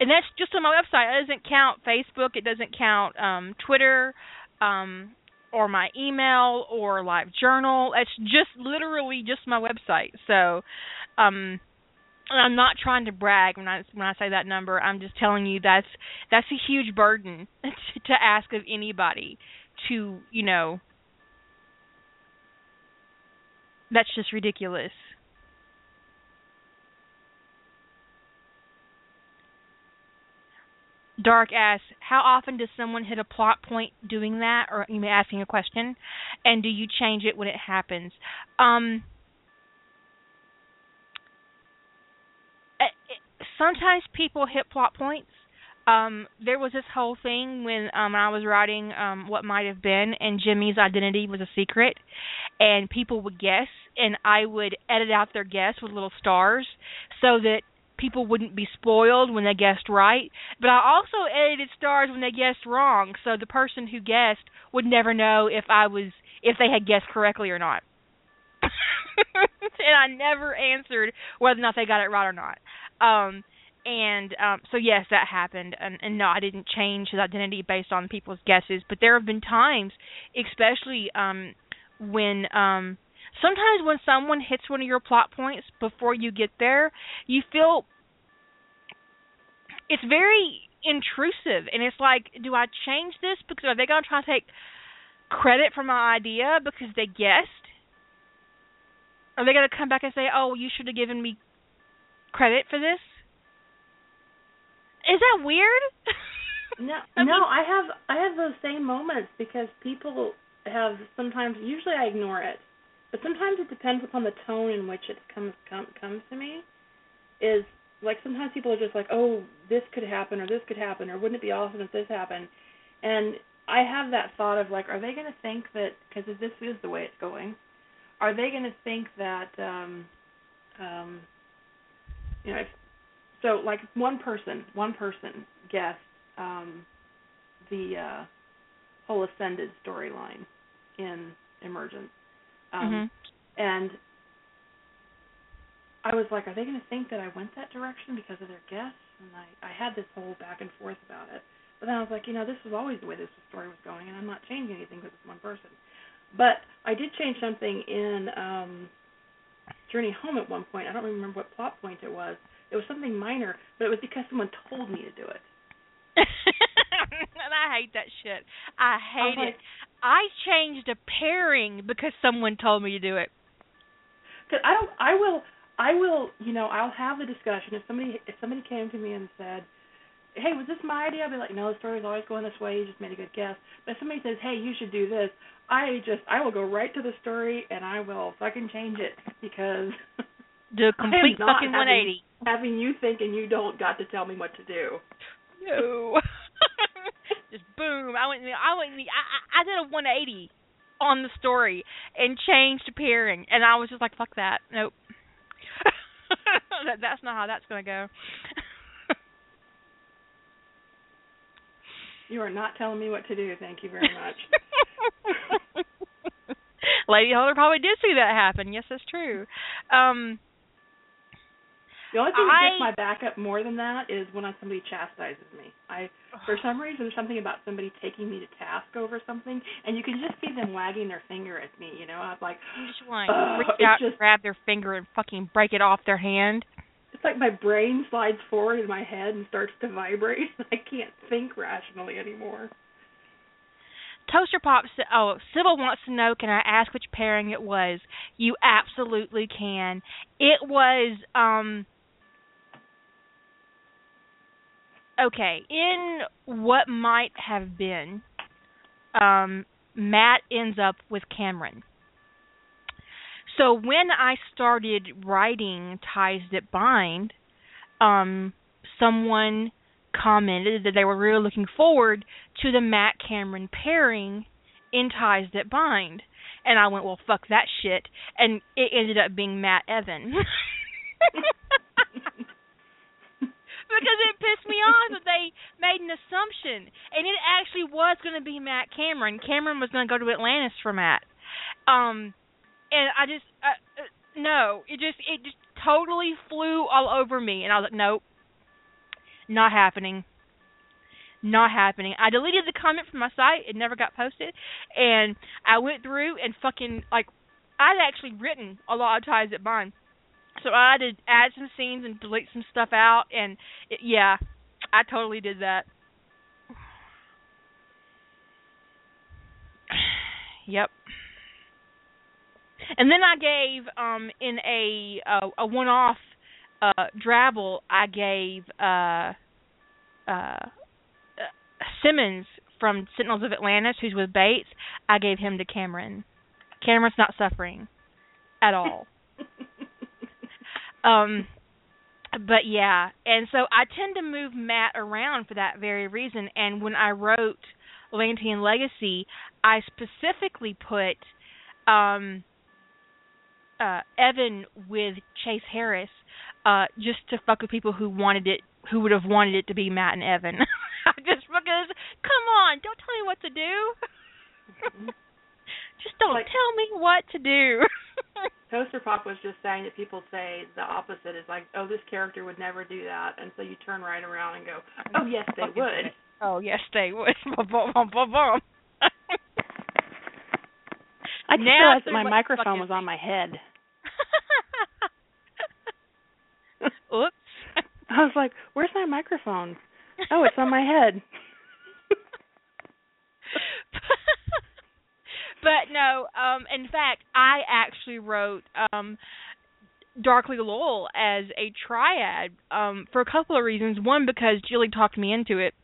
and that's just on my website. It doesn't count Facebook. It doesn't count um, Twitter, um, or my email or Live Journal. It's just literally just my website. So, um, I'm not trying to brag when I when I say that number. I'm just telling you that's that's a huge burden to ask of anybody to you know. That's just ridiculous. Dark asks, how often does someone hit a plot point doing that, or you may asking a question, and do you change it when it happens? Um, sometimes people hit plot points. Um, there was this whole thing when um, I was writing um, what might have been, and Jimmy's identity was a secret, and people would guess, and I would edit out their guess with little stars, so that people wouldn't be spoiled when they guessed right. But I also edited stars when they guessed wrong, so the person who guessed would never know if I was if they had guessed correctly or not. and I never answered whether or not they got it right or not. Um and um so yes that happened and, and no I didn't change his identity based on people's guesses but there have been times especially um when um sometimes when someone hits one of your plot points before you get there you feel it's very intrusive and it's like do i change this because are they going to try to take credit for my idea because they guessed? Are they going to come back and say oh you should have given me credit for this is that weird no no i have i have those same moments because people have sometimes usually i ignore it but sometimes it depends upon the tone in which it comes com, comes to me is like sometimes people are just like, oh, this could happen or this could happen or wouldn't it be awesome if this happened? And I have that thought of like, are they going to think that because this is the way it's going, are they going to think that, um, um, you know, if, so like one person, one person guessed um, the uh, whole ascended storyline in Emergence, um, mm-hmm. and I was like, are they going to think that I went that direction because of their guests? And I I had this whole back and forth about it. But then I was like, you know, this was always the way this story was going, and I'm not changing anything because it's one person. But I did change something in um Journey Home at one point. I don't remember what plot point it was. It was something minor, but it was because someone told me to do it. and I hate that shit. I hate I it. I changed a pairing because someone told me to do it. Cause I don't. I will. I will, you know, I'll have the discussion. If somebody if somebody came to me and said, "Hey, was this my idea?" I'll be like, "No, the story's always going this way. You just made a good guess." But if somebody says, "Hey, you should do this," I just I will go right to the story and I will fucking change it because the complete fucking 180. Having, having you think and you don't got to tell me what to do. No. just boom. I went. I went. I I did a 180 on the story and changed pairing, and I was just like, "Fuck that. Nope." that, that's not how that's going to go. you are not telling me what to do. Thank you very much. Lady Holder probably did see that happen. Yes, that's true. Um, the only thing that gets my back up more than that is when somebody chastises me. I, for some reason, there's something about somebody taking me to task over something, and you can just see them wagging their finger at me. You know, I'm like, you just want to reach out, just, grab their finger, and fucking break it off their hand. It's like my brain slides forward in my head and starts to vibrate. I can't think rationally anymore. Toaster Pop, oh, Sybil wants to know, can I ask which pairing it was? You absolutely can. It was, um, okay, in what might have been, um, Matt ends up with Cameron. So when I started writing Ties That Bind, um, someone commented that they were really looking forward to the Matt Cameron pairing in Ties That Bind. And I went, well, fuck that shit. And it ended up being Matt Evan. because it pissed me off that they made an assumption, and it actually was going to be Matt Cameron. Cameron was going to go to Atlantis for Matt, um, and I just uh, uh, no, it just it just totally flew all over me, and I was like, nope, Not happening. Not happening. I deleted the comment from my site. It never got posted. And I went through and fucking like I'd actually written a lot of Ties That Bind. So I to add some scenes and delete some stuff out and it, yeah, I totally did that. Yep. And then I gave um in a uh, a one-off uh Drabble I gave uh uh Simmons from Sentinels of Atlantis who's with Bates, I gave him to Cameron. Cameron's not suffering at all. Um but yeah, and so I tend to move Matt around for that very reason and when I wrote Atlantean Legacy, I specifically put um uh Evan with Chase Harris uh just to fuck with people who wanted it who would have wanted it to be Matt and Evan. just because come on, don't tell me what to do. Just don't tell me what to do. Toaster Pop was just saying that people say the opposite is like, oh, this character would never do that, and so you turn right around and go, oh, yes, they would. Oh, yes, they would. I just now realized that my microphone was on my head. Oops. I was like, "Where's my microphone?" Oh, it's on my head. But no, um in fact, I actually wrote um Darkly Lowell as a triad um for a couple of reasons. One because Julie talked me into it.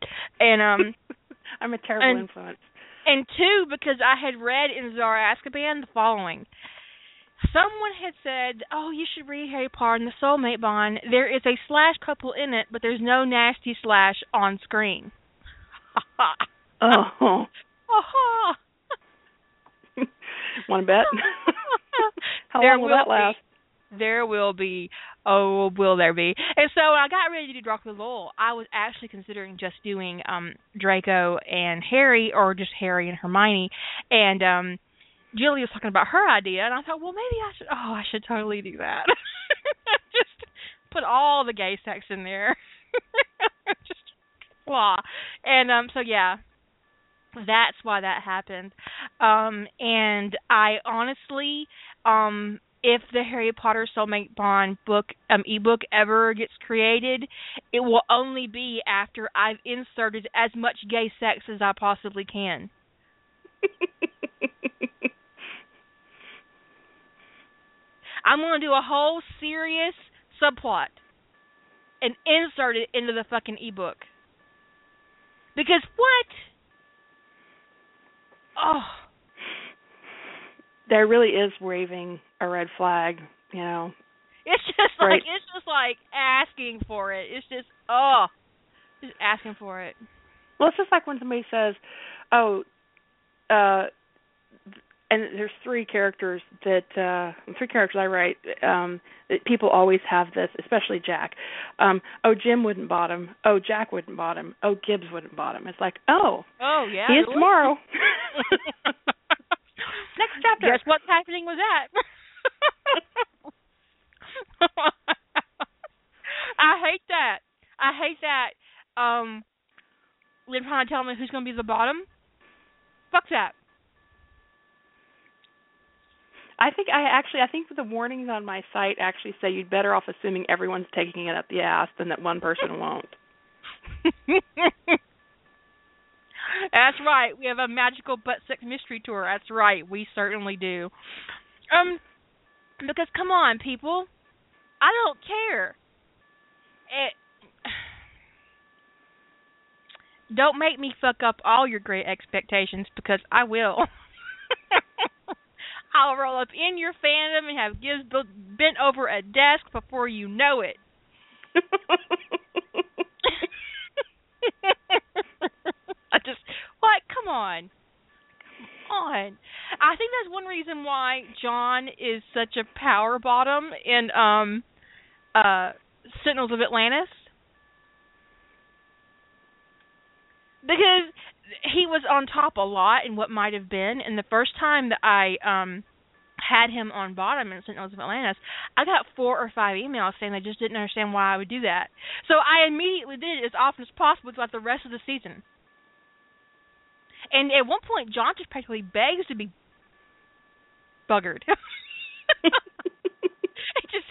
And um I'm a terrible and, influence. And two because I had read in Zara Azkaban the following. Someone had said, "Oh, you should read Harry Potter and the Soulmate Bond. There is a slash couple in it, but there's no nasty slash on screen." oh. Oh. Want to bet? How there long will, will that last? Be, there will be. Oh, will there be? And so when I got ready to do Darkly Lowell, I was actually considering just doing um Draco and Harry, or just Harry and Hermione, and um Julie was talking about her idea, and I thought, well, maybe I should. Oh, I should totally do that. Just put all the gay sex in there. Just blah. And um, so yeah, that's why that happened. Um, and I honestly, um, if the Harry Potter Soulmate Bond book um ebook ever gets created, it will only be after I've inserted as much gay sex as I possibly can. I'm going to do a whole serious subplot and insert it into the fucking ebook. Because what? Oh. There really is waving a red flag, you know. It's just right. like it's just like asking for it. It's just oh, just asking for it. Well, it's just like when somebody says, "Oh, uh, and there's three characters that uh three characters I write um that people always have this, especially Jack. Um oh Jim wouldn't bottom. Oh Jack wouldn't bottom. Oh Gibbs wouldn't bottom. It's like, "Oh. Oh, yeah. He is tomorrow." Next chapter. Guess what's happening with that? I hate that. I hate that. Um Lynn trying to tell me who's going to be the bottom. Fuck that. I think I actually I think the warnings on my site actually say you'd better off assuming everyone's taking it up the ass than that one person won't. That's right. We have a magical butt sex mystery tour. That's right. We certainly do. Um because come on, people. I don't care. It don't make me fuck up all your great expectations because I will. I'll roll up in your fandom and have Gibbs bent over a desk before you know it. I just what? Come on. Come on. I think that's one reason why John is such a power bottom in um uh Sentinels of Atlantis. Because he was on top a lot in what might have been and the first time that I um had him on bottom in Sentinels of Atlantis, I got four or five emails saying they just didn't understand why I would do that. So I immediately did it as often as possible throughout the rest of the season. And at one point, John just practically begs to be buggered. it just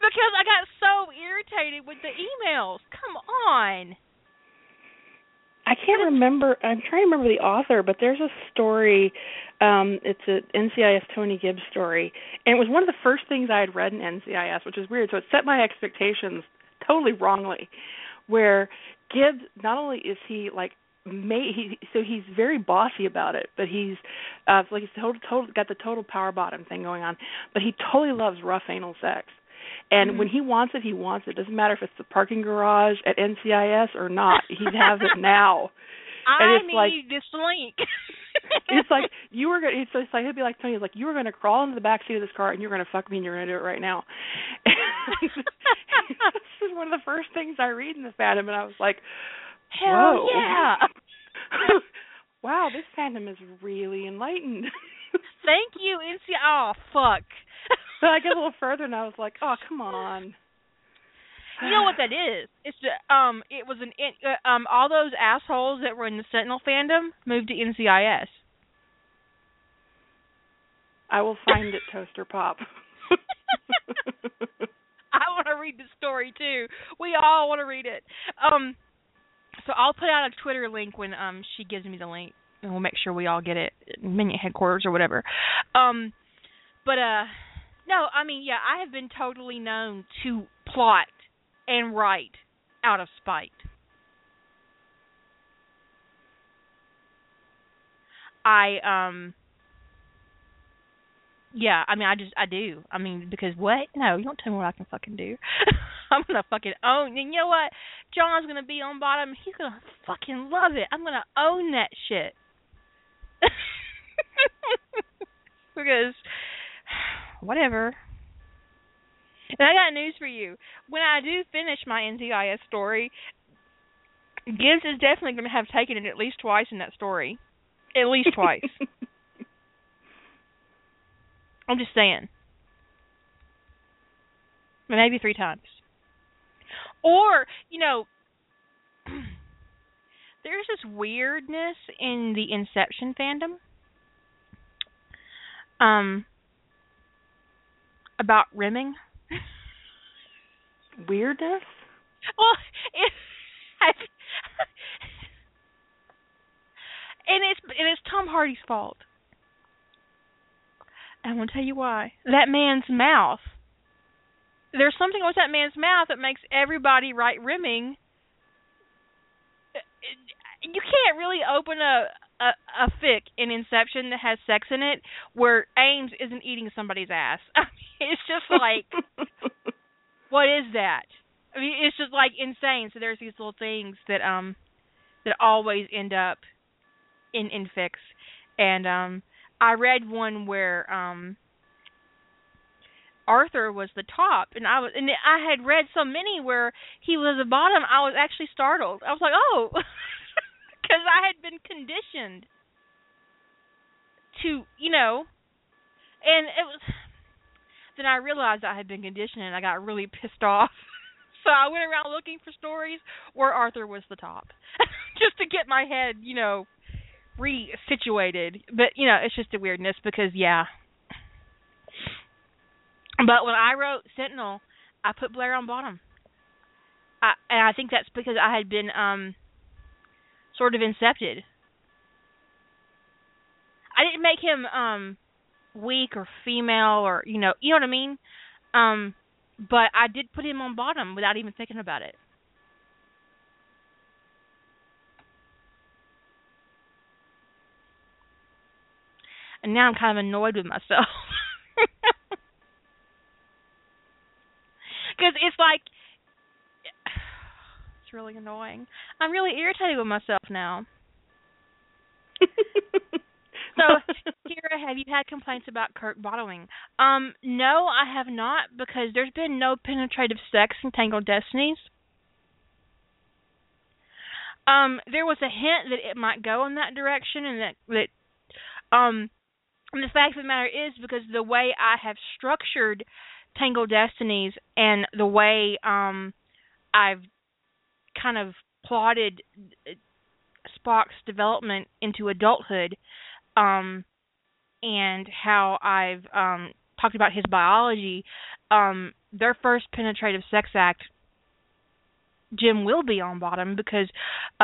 because I got so irritated with the emails. Come on. I can't remember. I'm trying to remember the author, but there's a story. Um, it's an NCIS Tony Gibbs story, and it was one of the first things I had read in NCIS, which is weird. So it set my expectations totally wrongly. Where Gibbs, not only is he like may he so he's very bossy about it, but he's uh like he's total, total got the total power bottom thing going on, but he totally loves rough anal sex. And mm-hmm. when he wants it, he wants it. Doesn't matter if it's the parking garage at NCIS or not. He has it now. and it's need like, this link. it's like you were gonna. It's, it's like he'd be like Tony. Like you were gonna crawl into the back seat of this car and you're gonna fuck me and you're gonna do it right now. this is one of the first things I read in the fandom, and I was like, Hell Whoa. yeah! wow, this fandom is really enlightened. Thank you, NC. Oh fuck. But I get a little further and I was like, oh come on. You know what that is? It's the, um, it was an uh, um, all those assholes that were in the Sentinel fandom moved to NCIS. I will find it, Toaster Pop. I want to read the story too. We all want to read it. Um, so I'll put out a Twitter link when um she gives me the link, and we'll make sure we all get it, Minion headquarters or whatever. Um, but uh, no, I mean yeah, I have been totally known to plot and write out of spite. I um yeah, I mean, I just I do. I mean, because what? No, you don't tell me what I can fucking do. I'm gonna fucking own. And you know what? John's gonna be on bottom. He's gonna fucking love it. I'm gonna own that shit. because whatever. And I got news for you. When I do finish my NCIS story, Gibbs is definitely going to have taken it at least twice in that story. At least twice. I'm just saying. Maybe three times. Or, you know, there's this weirdness in the Inception fandom. Um about rimming. Weirdness? Well, it, and it's and it's Tom Hardy's fault. I want to tell you why. That man's mouth. There's something with that man's mouth that makes everybody write rimming. You can't really open a a, a fic in Inception that has sex in it where Eames isn't eating somebody's ass. I mean, it's just like, what is that? I mean, it's just like insane. So there's these little things that um that always end up in in fics, and um I read one where um Arthur was the top, and I was, and I had read so many where he was the bottom. I was actually startled. I was like, oh, because I had been conditioned to, you know, and it was. Then I realized I had been conditioned, and I got really pissed off. so I went around looking for stories where Arthur was the top, just to get my head, you know, re-situated. But you know, it's just a weirdness because yeah. But when I wrote Sentinel, I put Blair on bottom. I, and I think that's because I had been um sort of incepted. I didn't make him um weak or female or you know you know what I mean. Um, but I did put him on bottom without even thinking about it. and now I'm kind of annoyed with myself. Because it's like, it's really annoying. I'm really irritated with myself now. so, Kira, have you had complaints about Kirk bottling? Um, no, I have not because there's been no penetrative sex in Tangled Destinies. Um, there was a hint that it might go in that direction, and that that um And the fact of the matter is because the way I have structured Tangled Destinies and the way um I've kind of plotted uh, Spock's development into adulthood um and how I've um talked about his biology um their first penetrative sex act Jim will be on bottom because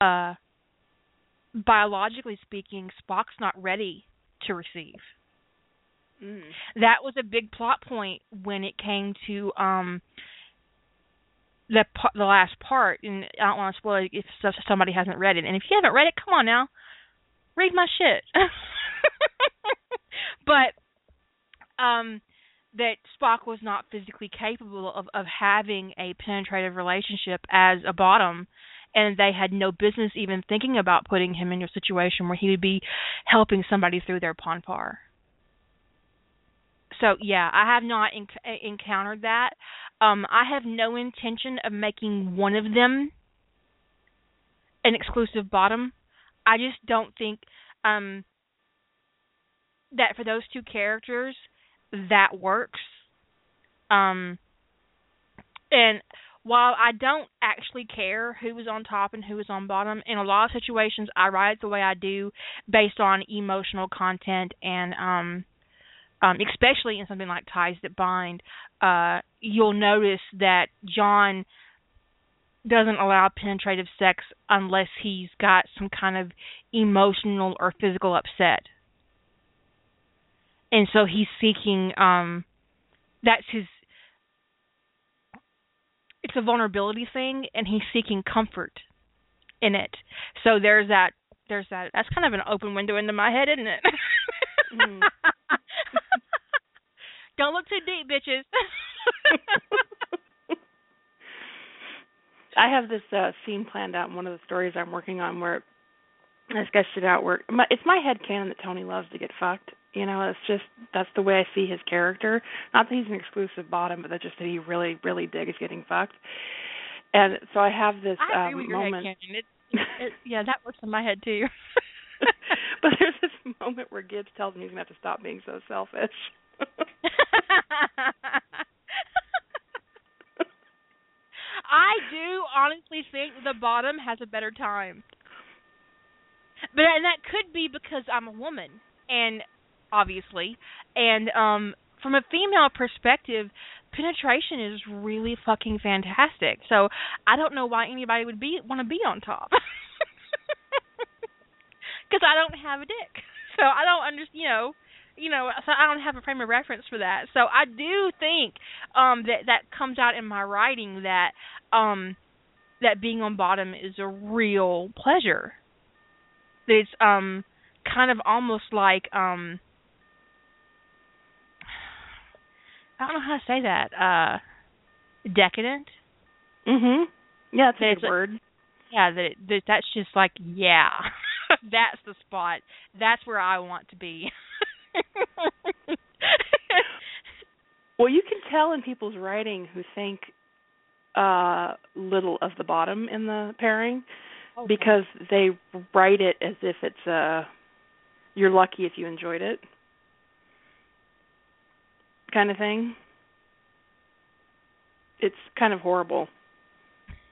uh biologically speaking Spock's not ready to receive. Mm. That was a big plot point when it came to um the the last part, and I don't want to spoil it if somebody hasn't read it. And if you haven't read it, come on now, read my shit. but um that Spock was not physically capable of of having a penetrative relationship as a bottom and they had no business even thinking about putting him in a situation where he would be helping somebody through their pon farr. So yeah, I have not enc- encountered that. Um, I have no intention of making one of them an exclusive bottom. I just don't think um, that for those two characters that works. Um, and while I don't actually care who is on top and who is on bottom, in a lot of situations I write it the way I do based on emotional content and um um especially in something like Ties That Bind, uh you'll notice that John doesn't allow penetrative sex unless he's got some kind of emotional or physical upset. And so he's seeking um that's his it's a vulnerability thing and he's seeking comfort in it. So there's that there's that that's kind of an open window into my head, isn't it? Mm. Don't look too deep, bitches. I have this uh scene planned out in one of the stories I'm working on where I sketched it out where my, it's my head canon that Tony loves to get fucked. You know, it's just that's the way I see his character. Not that he's an exclusive bottom, but that just that he really, really digs getting fucked. And so I have this I um, with your moment. head canon. It, it, yeah, that works in my head too. but there's this moment where Gibbs tells him he's gonna have to stop being so selfish. I do honestly think the bottom has a better time. But and that could be because I'm a woman and obviously and um from a female perspective penetration is really fucking fantastic. So I don't know why anybody would be want to be on top. Cuz I don't have a dick. So I don't understand, you know, you know, so I don't have a frame of reference for that. So I do think um that that comes out in my writing that um that being on bottom is a real pleasure. That it's um kind of almost like um I don't know how to say that. Uh decadent. mhm. Yeah, that's a good a- word. Yeah, that, that that's just like yeah. that's the spot. That's where I want to be. Well, you can tell in people's writing who think uh little of the bottom in the pairing because they write it as if it's uh you're lucky if you enjoyed it kind of thing. It's kind of horrible.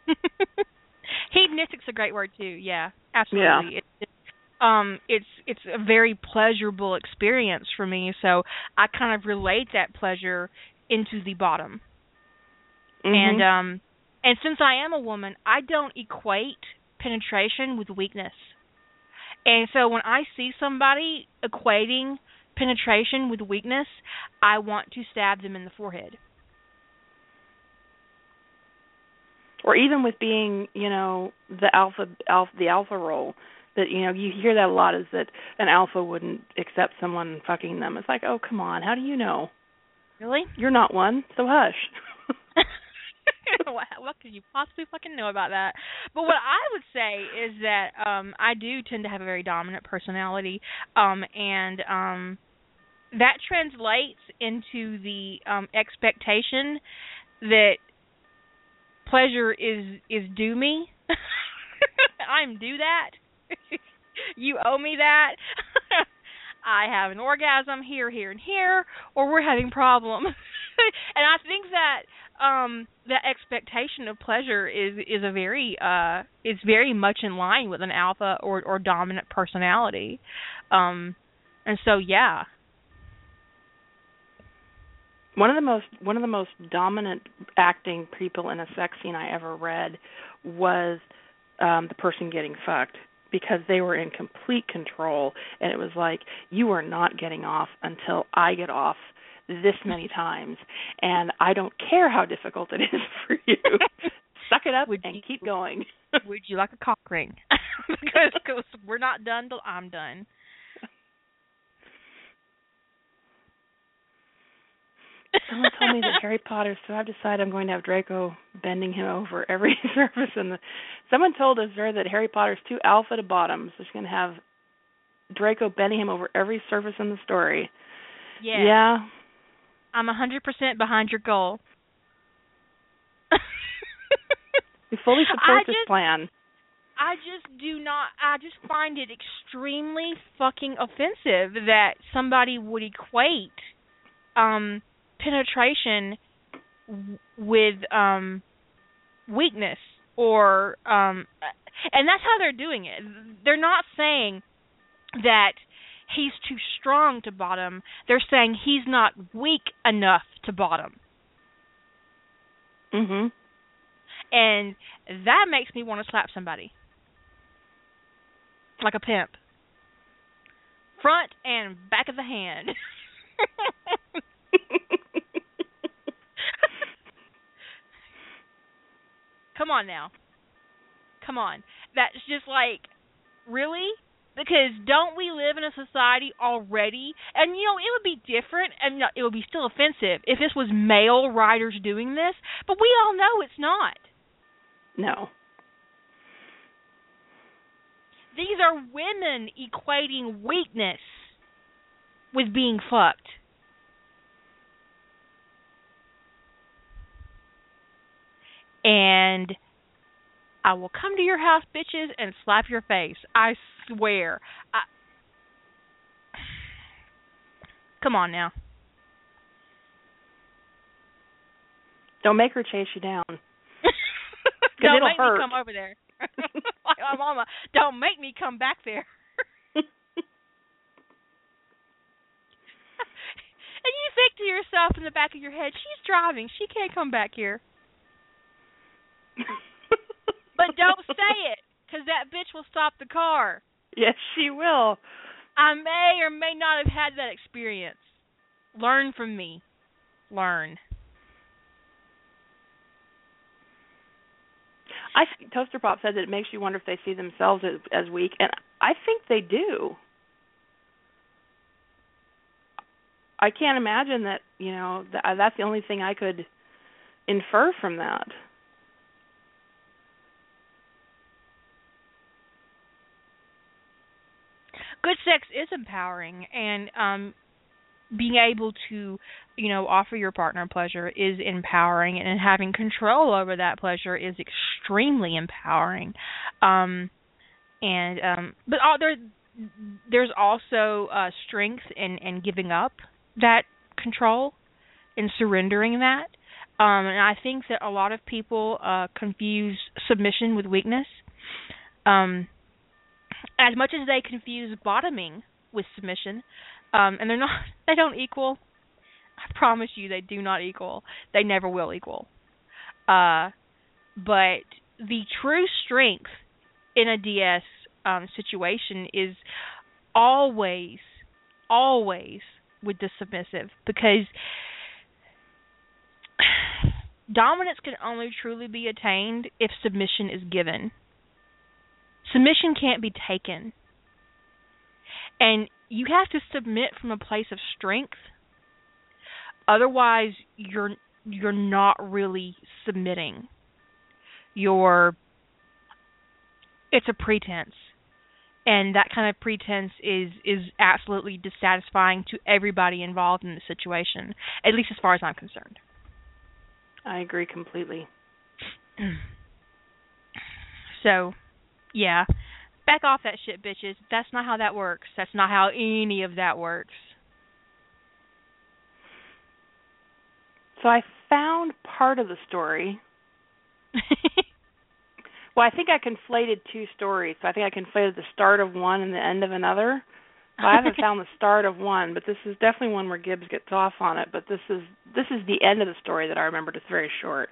hedonistic's a great word too yeah absolutely It's it's um it's it's a very pleasurable experience for me. So i kind of relate that pleasure into the bottom. And Mhm. um and since i am a woman i don't equate penetration with weakness. And so when i see somebody equating penetration with weakness i want to stab them in the forehead. Or even with being, you know, the alpha, alpha the alpha role that you know you hear that a lot is that an alpha wouldn't accept someone fucking them. It's like, "Oh, come on. How do you know? really You're not one, so hush." what, what could you possibly fucking know about that? But what I would say is that um I do tend to have a very dominant personality, um, and um that translates into the um expectation that pleasure is is due me. I'm due that. You owe me that. I have an orgasm here, here, and here, or we're having problems. and I think that um that expectation of pleasure is is a very uh is very much in line with an alpha or or dominant personality. Um and so yeah. One of the most one of the most dominant acting people in a sex scene I ever read was um the person getting fucked because they were in complete control and it was like you are not getting off until I get off this many times and I don't care how difficult it is for you. Suck it up would and you, keep going. would you like a cock ring? because cause we're not done till I'm done. Someone told me that Harry Potter, so I've decided I'm going to have Draco bending him over every surface in the. Someone told us there that Harry Potter's too alpha to bottom, so she's going to have Draco bending him over every surface in the story. Yeah. Yeah. I'm a hundred percent behind your goal. we fully support I this plan. I just do not. I just find it extremely fucking offensive that somebody would equate um penetration with um weakness or um and that's how they're doing it. They're not saying that he's too strong to bottom. They're saying he's not weak enough to bottom. Mhm. And that makes me want to slap somebody. Like a pimp. Front and back of the hand. Come on now. Come on. That's just like really? Because don't we live in a society already? And you know, it would be different and it would be still offensive if this was male writers doing this, but we all know it's not. no. These are women equating weakness with being fucked. And I will come to your house, bitches, and slap your face. I swear. I... Come on now. Don't make her chase you down. don't it'll make hurt. me come over there. like my mama, don't make me come back there. and you think to yourself in the back of your head, she's driving. She can't come back here. But don't say it, because that bitch will stop the car. Yes, she will. I may or may not have had that experience. Learn from me. Learn. I think Toaster Pop said that it makes you wonder if they see themselves as, as weak, and I think they do. I can't imagine that. You know, th- uh, that's the only thing I could infer from that. Good sex is empowering, and um, being able to, you know, offer your partner pleasure is empowering, and having control over that pleasure is extremely empowering. Um, and um, but all, there, there's also uh, strength in in giving up that control and surrendering that. Um, and I think that a lot of people uh, confuse submission with weakness. Um, as much as they confuse bottoming with submission, um, and they're not, they don't equal. I promise you, they do not equal. They never will equal. Uh, but the true strength in a DS um, situation is always, always with the submissive because dominance can only truly be attained if submission is given. Submission can't be taken. And you have to submit from a place of strength. Otherwise, you're you're not really submitting. You're it's a pretense. And that kind of pretense is is absolutely dissatisfying to everybody involved in the situation, at least as far as I'm concerned. I agree completely. so, yeah. Back off that shit, bitches. That's not how that works. That's not how any of that works. So I found part of the story. well, I think I conflated two stories. So I think I conflated the start of one and the end of another. So I haven't found the start of one, but this is definitely one where Gibbs gets off on it. But this is this is the end of the story that I remembered. It's very short.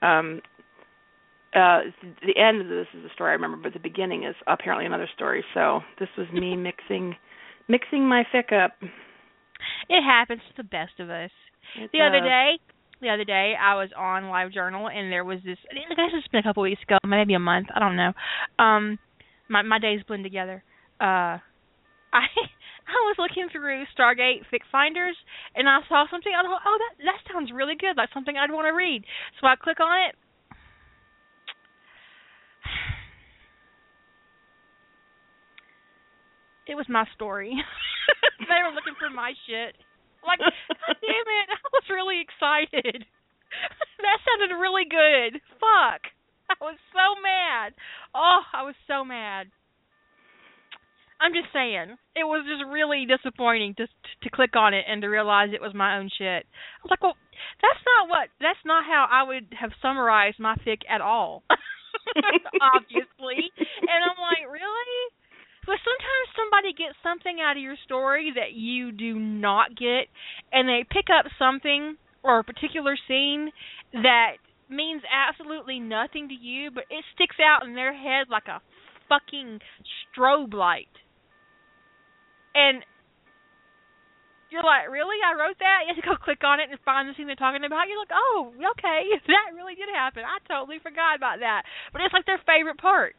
Um, uh, the end of this is a story I remember, but the beginning is apparently another story. So this was me mixing mixing my fic up. It happens to the best of us. It the other day, the other day, I was on LiveJournal, and there was this. I guess it's been a couple of weeks ago, maybe a month. I don't know. Um, my my days blend together. Uh, I I was looking through Stargate Fic Finders, and I saw something. I thought, oh, that that sounds really good, like something I'd want to read. So I click on it. It was my story. they were looking for my shit. Like, God damn it, I was really excited. that sounded really good. Fuck. I was so mad. Oh, I was so mad. I'm just saying, it was just really disappointing to to click on it and to realize it was my own shit. I was like, well, that's not what that's not how I would have summarized my fic at all. Obviously. And I'm like, really? But sometimes somebody gets something out of your story that you do not get, and they pick up something or a particular scene that means absolutely nothing to you, but it sticks out in their head like a fucking strobe light. And you're like, really? I wrote that? You have to go click on it and find the scene they're talking about. You're like, oh, okay, that really did happen. I totally forgot about that. But it's like their favorite part.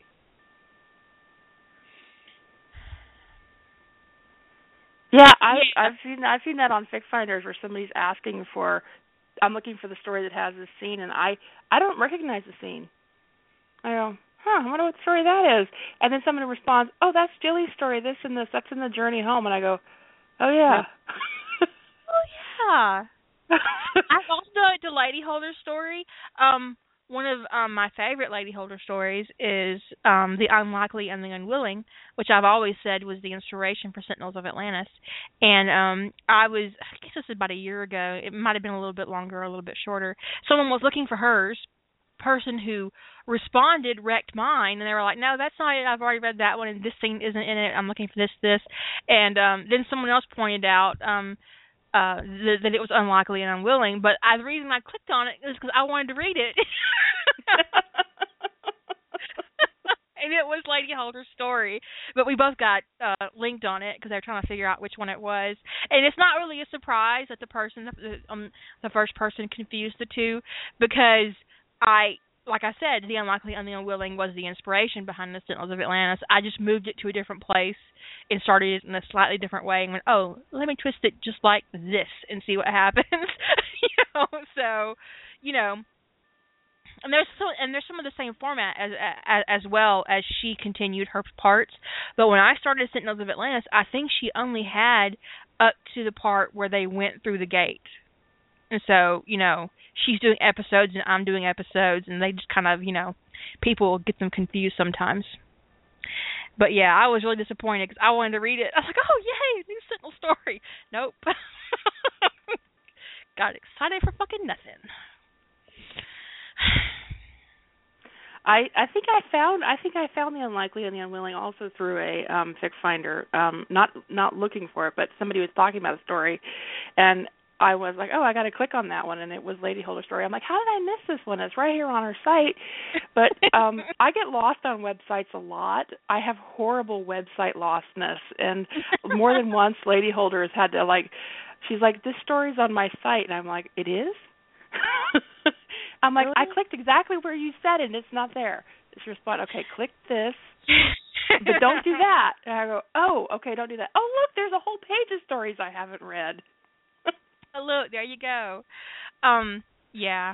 Yeah, I've I've seen I've seen that on Fic Finders where somebody's asking for I'm looking for the story that has this scene and I I don't recognize the scene. I go, huh, I wonder what story that is. And then somebody responds, Oh, that's Jilly's story, this and this, that's in the journey home and I go, Oh yeah. Oh yeah. I also the Lady Holder story. Um, one of um my favorite Lady Holder stories is um The Unlikely and the Unwilling, which I've always said was the inspiration for Sentinels of Atlantis. And um I was I guess this was about a year ago. It might have been a little bit longer, or a little bit shorter. Someone was looking for hers. Person who responded wrecked mine, and they were like, "No, that's not it. I've already read that one, and this scene isn't in it. I'm looking for this, this." And um then someone else pointed out um uh that, that it was unlikely and unwilling but I, the reason i clicked on it is because i wanted to read it. And it was lady holder's story but we both got uh linked on it because they were trying to figure out which one it was. And it's not really a surprise that the person the, um the first person confused the two because i like I said, the unlikely and the unwilling was the inspiration behind the Sentinels of Atlantis. I just moved it to a different place and started it in a slightly different way and went, oh, let me twist it just like this and see what happens. you know, so you know, and there's so and there's some of the same format as, as as well as she continued her parts. But when I started Sentinels of Atlantis, I think she only had up to the part where they went through the gate. And so, you know, she's doing episodes and I'm doing episodes and they just kind of, you know, people get them confused sometimes. But yeah, I was really disappointed because I wanted to read it. I was like, "Oh yay, new Sentinel story!" Nope. Got excited for fucking nothing. I I think I found I think I found the unlikely and the unwilling also through a um fic finder. Um not not looking for it, but somebody was talking about a story and I was like, "Oh, I got to click on that one," and it was Lady Holder story. I'm like, "How did I miss this one? It's right here on our site." But um I get lost on websites a lot. I have horrible website lostness, and more than once, Lady Holder has had to like, she's like, "This story's on my site," and I'm like, "It is." I'm like, I clicked exactly where you said it, and it's not there. She responded, "Okay, click this." but don't do that. And I go, oh, okay, don't do that. Oh, look, there's a whole page of stories I haven't read. Look, there you go. Um, yeah,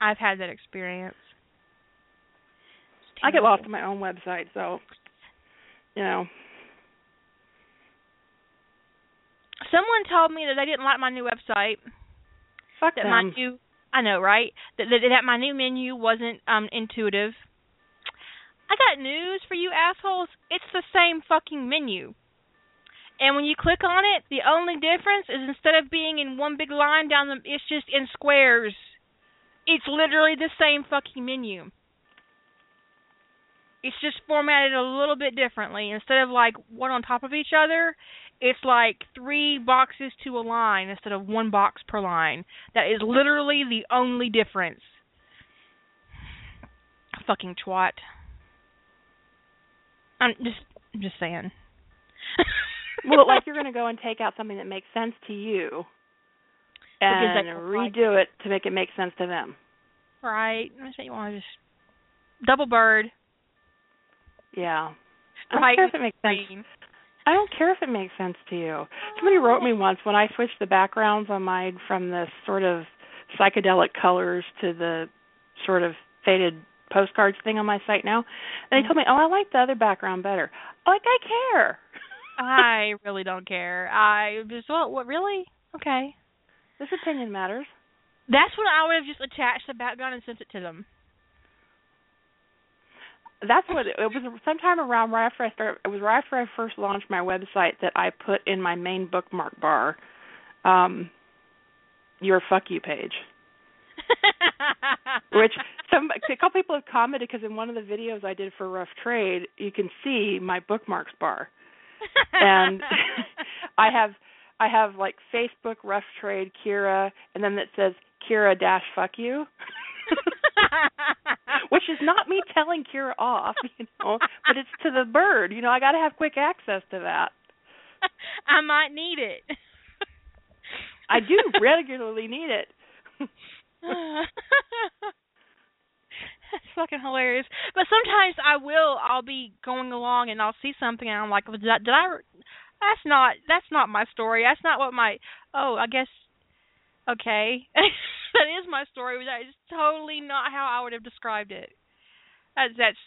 I've had that experience. I get lost on my own website, so you know. Someone told me that they didn't like my new website. Fuck That them. my new, I know, right? That, that that my new menu wasn't um intuitive. I got news for you assholes. It's the same fucking menu. And when you click on it, the only difference is instead of being in one big line down the it's just in squares. It's literally the same fucking menu. It's just formatted a little bit differently. Instead of like one on top of each other, it's like three boxes to a line instead of one box per line. That is literally the only difference. Fucking twat. I'm just I'm just saying. well, like you're going to go and take out something that makes sense to you and redo like it to make it make sense to them. Right. I say you want to just double bird. Yeah. I don't care if it makes sense. I don't care if it makes sense to you. Somebody wrote me once when I switched the backgrounds on mine from the sort of psychedelic colors to the sort of faded postcards thing on my site now. And they mm-hmm. told me, "Oh, I like the other background better." Like I care. I really don't care. I just well, what really? Okay. This opinion matters. That's when I would have just attached the background and sent it to them. That's what it, it was. Sometime around right after I started, it was right after I first launched my website that I put in my main bookmark bar, um, your fuck you page. Which some a couple people have commented because in one of the videos I did for Rough Trade, you can see my bookmarks bar, and I have I have like Facebook Rough Trade Kira, and then it says Kira dash fuck you. Which is not me telling Kira off, you know, but it's to the bird. You know, I got to have quick access to that. I might need it. I do regularly need it. That's fucking hilarious. But sometimes I will. I'll be going along and I'll see something and I'm like, did I? Did I that's not. That's not my story. That's not what my. Oh, I guess. Okay, that is my story. But That is totally not how I would have described it. That's that's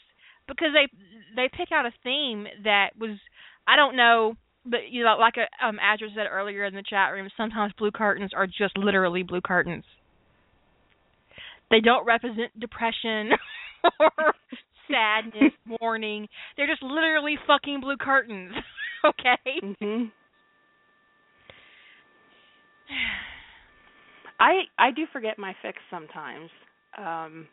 because they they pick out a theme that was I don't know but you know like a, um Azure said earlier in the chat room sometimes blue curtains are just literally blue curtains they don't represent depression or sadness, mourning. They're just literally fucking blue curtains. okay? Mhm. I I do forget my fix sometimes. Um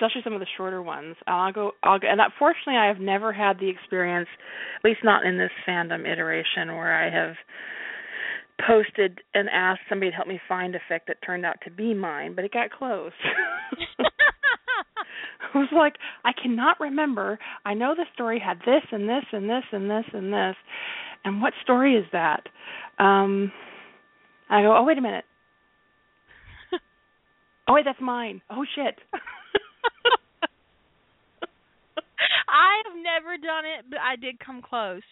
especially some of the shorter ones. I'll go I'll go and unfortunately I have never had the experience at least not in this fandom iteration where I have posted and asked somebody to help me find a fic that turned out to be mine, but it got close. I was like, I cannot remember. I know the story had this and this and this and this and this. And what story is that? Um I go, Oh wait a minute. oh wait, that's mine. Oh shit. I have never done it, but I did come close.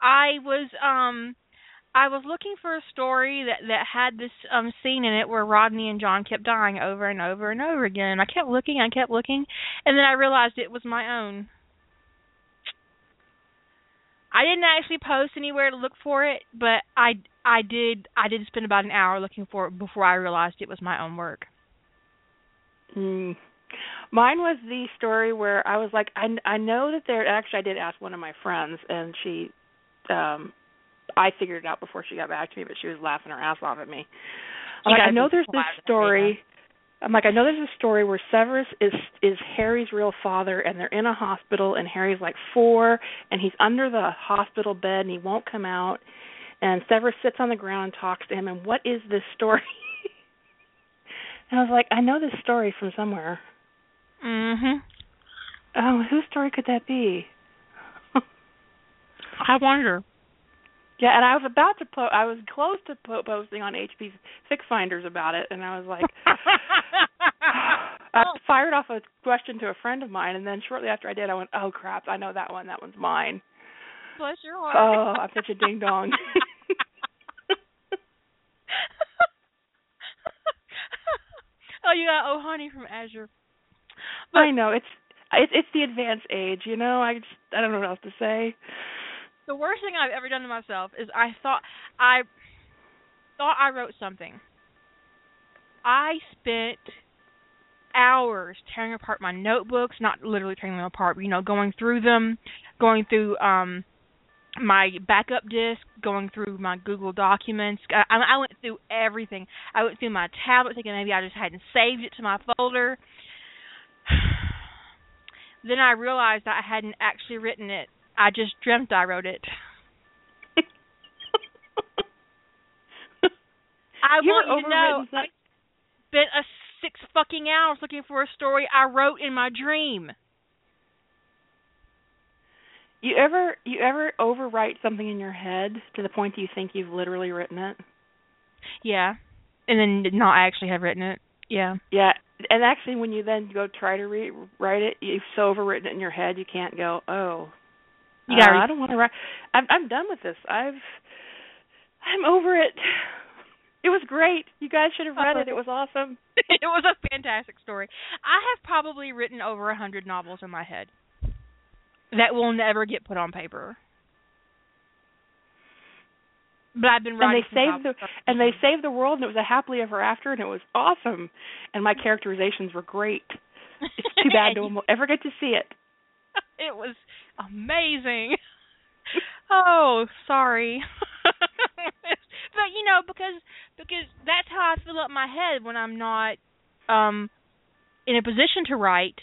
I was um I was looking for a story that that had this um scene in it where Rodney and John kept dying over and over and over again. I kept looking, I kept looking, and then I realized it was my own. I didn't actually post anywhere to look for it, but I I did I did spend about an hour looking for it before I realized it was my own work. Mm. Mine was the story where I was like I I know that there actually I did ask one of my friends and she um I figured it out before she got back to me, but she was laughing her ass off at me. I'm like, I know there's this story. I'm like, I know there's a story where Severus is is Harry's real father, and they're in a hospital, and Harry's like four, and he's under the hospital bed, and he won't come out. And Severus sits on the ground and talks to him. And what is this story? and I was like, I know this story from somewhere. Mhm. Oh, whose story could that be? I wonder. Yeah, and I was about to put. I was close to po- posting on HP's Fic Finders about it, and I was like, I fired off a question to a friend of mine, and then shortly after I did, I went, "Oh crap! I know that one. That one's mine." Bless your heart. Oh, I'm such a ding dong. oh, you got oh honey from Azure. But, I know it's it's it's the advanced age, you know. I just I don't know what else to say the worst thing I've ever done to myself is I thought I thought I wrote something. I spent hours tearing apart my notebooks, not literally tearing them apart, but you know, going through them, going through um my backup disk, going through my Google Documents. I, I went through everything. I went through my tablet thinking maybe I just hadn't saved it to my folder. then I realized I hadn't actually written it. I just dreamt I wrote it. I you want you to know spent a six fucking hours looking for a story I wrote in my dream. You ever you ever overwrite something in your head to the point that you think you've literally written it? Yeah. And then not actually have written it. Yeah. Yeah, and actually, when you then go try to re- write it, you've so overwritten it in your head you can't go. Oh, You gotta uh, I don't want to write. I'm I'm done with this. I've I'm over it. It was great. You guys should have read it. It was awesome. it was a fantastic story. I have probably written over a hundred novels in my head that will never get put on paper. But I've been writing. And they saved the and they saved the world, and it was a happily ever after, and it was awesome. And my characterizations were great. It's too bad no one will ever get to see it. it was amazing. oh, sorry. but you know, because because that's how I fill up my head when I'm not um in a position to write.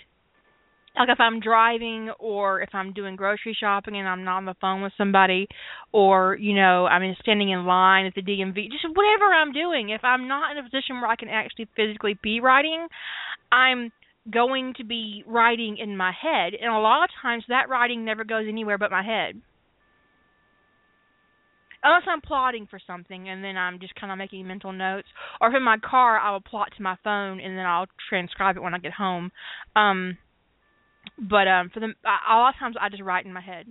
Like if I'm driving or if I'm doing grocery shopping and I'm not on the phone with somebody or, you know, I'm standing in line at the DMV, just whatever I'm doing, if I'm not in a position where I can actually physically be writing, I'm going to be writing in my head and a lot of times that writing never goes anywhere but my head. Unless i'm plotting for something and then i'm just kind of making mental notes or if in my car i will plot to my phone and then i'll transcribe it when i get home. Um but um for the a lot of times i just write in my head.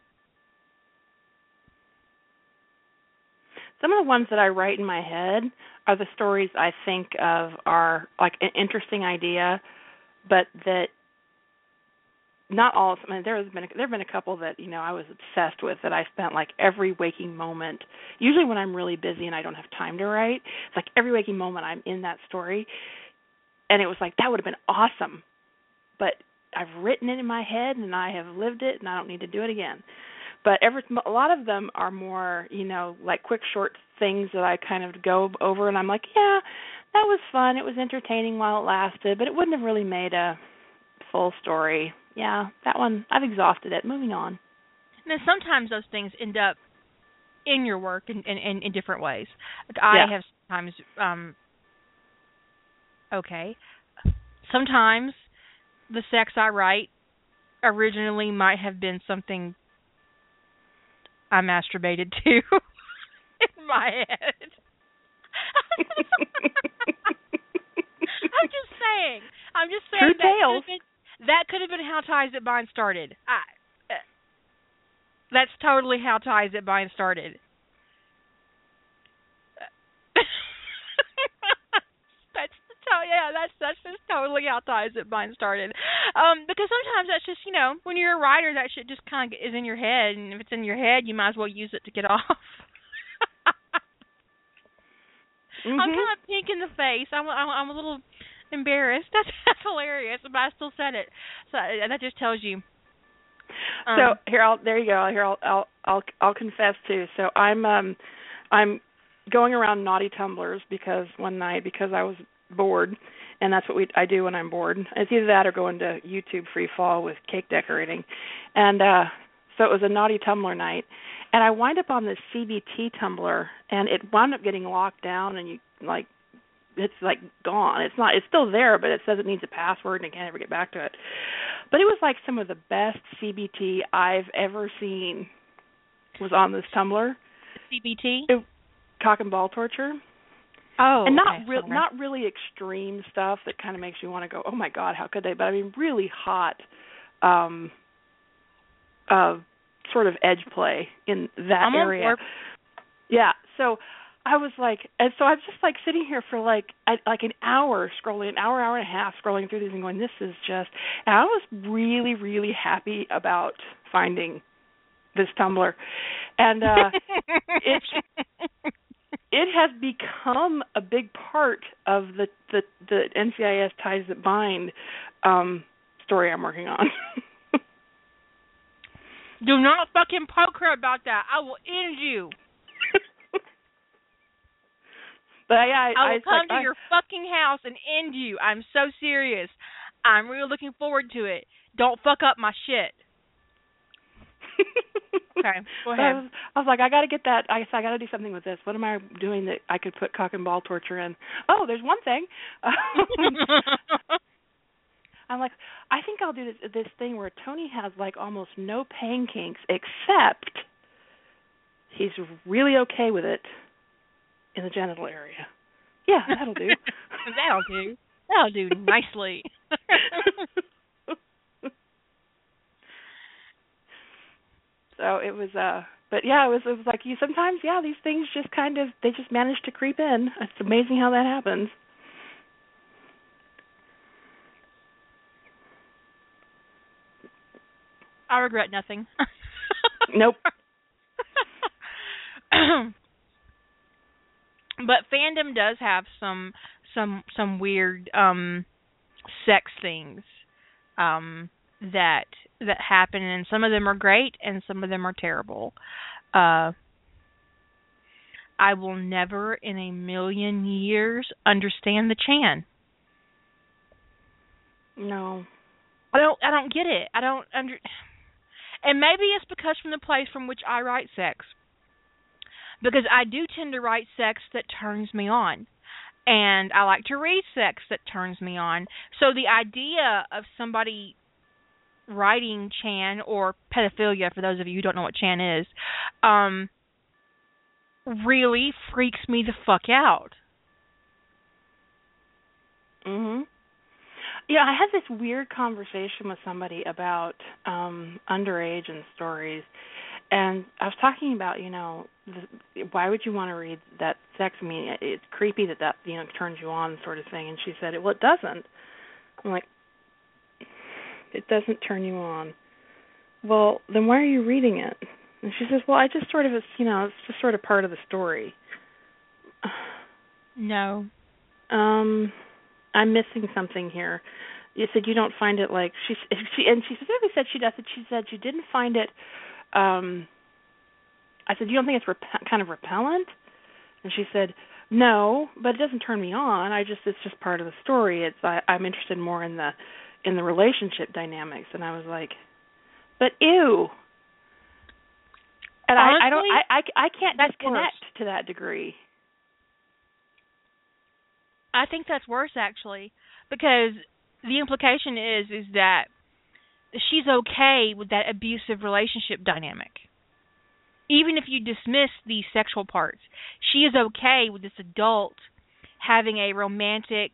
Some of the ones that I write in my head are the stories I think of are like an interesting idea, but that not all. I mean, there has been there have been a couple that you know I was obsessed with that I spent like every waking moment. Usually when I'm really busy and I don't have time to write, it's like every waking moment I'm in that story, and it was like that would have been awesome, but I've written it in my head and I have lived it and I don't need to do it again but every a lot of them are more you know like quick short things that I kind of go over and I'm like yeah that was fun. It was entertaining while it lasted but it wouldn't have really made a full story. Yeah that one I've exhausted it. Moving on. And then sometimes those things end up in your work in in, in, in different ways. Like i Yeah. have sometimes um okay. Sometimes the sex i write originally might have been something I masturbated to in my head. I'm just saying. I'm just saying True that could tales. have been, that could have been how Ties That Bind started. I, uh, that's totally how Ties That Bind started. that's the to- yeah, that's that's just totally how Ties That Bind started. Um, because sometimes that's just you know when you're a writer, that shit just kind of is in your head, and if it's in your head, you might as well use it to get off. I'm Mhm. kind of pink in the face. I'm I'm, I'm a little embarrassed. That's that's hilarious, but I still said it. So uh, that just tells you. Um, so here I'll there you go here I'll I'll I'll I'll confess too so I'm um I'm going around naughty Tumblrs because one night because I was bored and that's what we I do when I'm bored it's either that or going to YouTube free fall with cake decorating and uh so it was a naughty Tumblr night and I wind up on this CBT Tumblr and it wound up getting locked down and you like it's like gone. It's not. It's still there, but it says it needs a password and it can't ever get back to it. But it was like some of the best CBT I've ever seen was on this Tumblr. CBT. Cock and ball torture, Oh, and not okay, real, not really extreme stuff that kind of makes you want to go, oh my god, how could they? But I mean, really hot, um, uh, sort of edge play in that I'm area. Yeah. So I was like, and so I'm just like sitting here for like I, like an hour scrolling, an hour, hour and a half scrolling through these and going, this is just. And I was really, really happy about finding this Tumblr, and uh it- it has become a big part of the the the NCIS ties that bind um story I'm working on. Do not fucking poke her about that. I will end you. But yeah, I, I will I, come like, to I, your fucking house and end you. I'm so serious. I'm really looking forward to it. Don't fuck up my shit. Okay, go I ahead. was, I was like, I got to get that. I guess I got to do something with this. What am I doing that I could put cock and ball torture in? Oh, there's one thing. I'm like, I think I'll do this this thing where Tony has like almost no pain kinks, except he's really okay with it in the genital area. Yeah, that'll do. That'll do. That'll do nicely. so it was uh but yeah it was it was like you sometimes yeah these things just kind of they just manage to creep in it's amazing how that happens I regret nothing. Nope. but fandom does have some some some weird um sex things um that that happen and some of them are great and some of them are terrible. Uh I will never in a million years understand the Chan. no I don't I don't get it. I don't under and maybe it's because from the place from which I write sex. Because I do tend to write sex that turns me on. And I like to read sex that turns me on. So the idea of somebody writing Chan or pedophilia for those of you who don't know what Chan is, um really freaks me the fuck out. mhm yeah i had this weird conversation with somebody about um underage and stories and i was talking about you know the, why would you want to read that sex? I mean it's creepy that that you know turns you on sort of thing. And she said well it doesn't. I'm like it doesn't turn you on. Well then why are you reading it? And she says well i just sort of it's you know it's just sort of part of the story. No. um i'm missing something here. You said you don't find it like she she and she specifically said she does it she said you didn't find it um i said you don't think it's rep- kind of repellent? And she said no but it doesn't turn me on. I just it's just part of the story. It's i i'm interested more in the in the relationship dynamics. And i was like but ew. And I, I don't I I, I can't disconnect to that degree. I think that's worse actually because the implication is is that she's okay with that abusive relationship dynamic. Even if you dismiss the sexual parts, she is okay with this adult having a romantic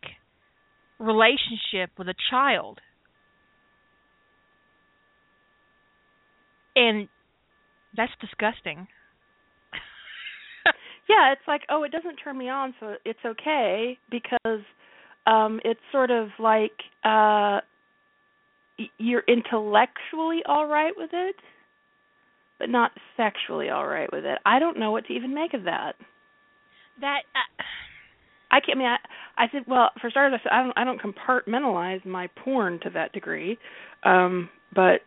relationship with a child. And that's disgusting. Yeah, it's like, oh, it doesn't turn me on, so it's okay because um it's sort of like uh you're intellectually all right with it, but not sexually all right with it. I don't know what to even make of that. that uh, I can't. I mean, I, I said, well, for starters, I said I don't. I don't compartmentalize my porn to that degree, um, but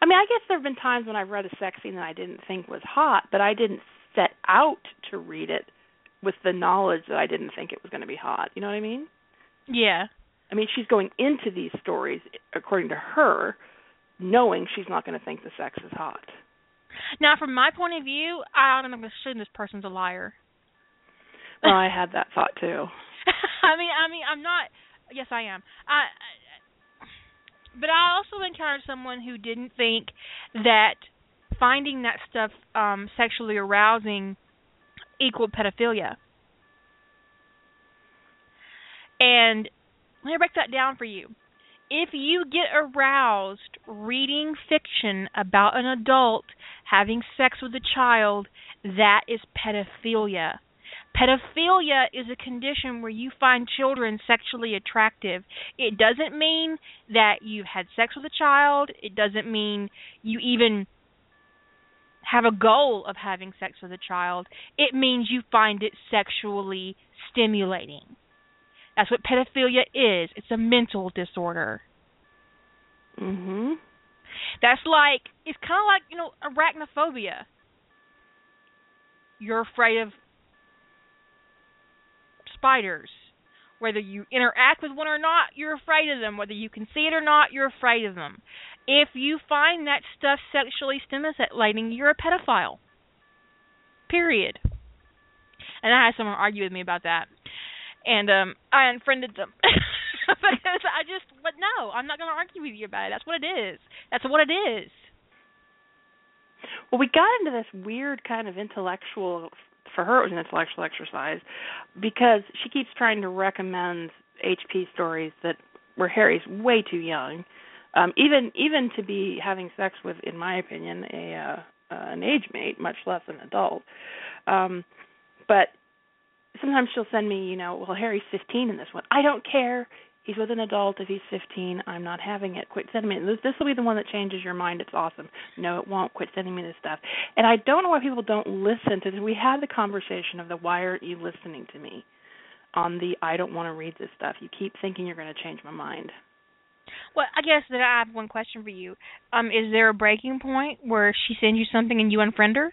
I mean, I guess there have been times when I've read a sex scene that I didn't think was hot, but I didn't set out to read it with the knowledge that I didn't think it was going to be hot. You know what I mean? yeah. I mean, she's going into these stories according to her, knowing she's not going to think the sex is hot. Now, from my point of view, I automatically assume this person's a liar. Well, I had that thought too. I mean, I mean, I'm not. Yes, I am. I, I- but I also encountered someone who didn't think that finding that stuff um sexually arousing equaled pedophilia. And let me break that down for you. If you get aroused reading fiction about an adult having sex with a child, that is pedophilia. Pedophilia is a condition where you find children sexually attractive. It doesn't mean that you've had sex with a child. It doesn't mean you even have a goal of having sex with a child, it means you find it sexually stimulating. That's what pedophilia is. It's a mental disorder. Mhm. That's like it's kind of like, you know, arachnophobia. You're afraid of spiders. Whether you interact with one or not, you're afraid of them. Whether you can see it or not, you're afraid of them. If you find that stuff sexually stimulating, you're a pedophile. Period. And I had someone argue with me about that. And um I unfriended them. because I just but no, I'm not going to argue with you about it. That's what it is. That's what it is. Well, we got into this weird kind of intellectual for her it was an intellectual exercise because she keeps trying to recommend HP stories that where Harry's way too young, um, even even to be having sex with, in my opinion, a uh, uh, an age mate, much less an adult. Um, but sometimes she'll send me, you know, well Harry's 15 in this one. I don't care he's with an adult. If he's 15, I'm not having it. Quit sending me. This, this will be the one that changes your mind. It's awesome. No, it won't. Quit sending me this stuff. And I don't know why people don't listen to this. We had the conversation of the why aren't you listening to me on the I don't want to read this stuff. You keep thinking you're going to change my mind. Well, I guess that I have one question for you. Um, is there a breaking point where she sends you something and you unfriend her?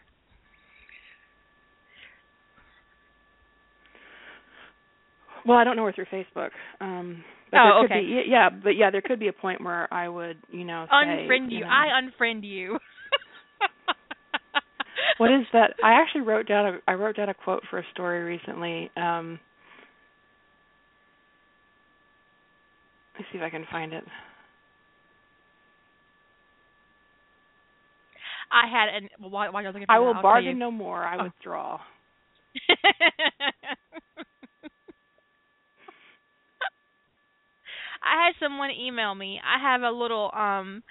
Well, I don't know her through Facebook. Um, but oh, there could okay. Be, yeah, but yeah, there could be a point where I would, you know, say, unfriend you. you know, I unfriend you. what is that? I actually wrote down a I wrote down a quote for a story recently. Um Let me see if I can find it. I had an well, while, while you're looking for I that, will I'll bargain no more. I Oh. withdraw. I had someone email me. I have a little um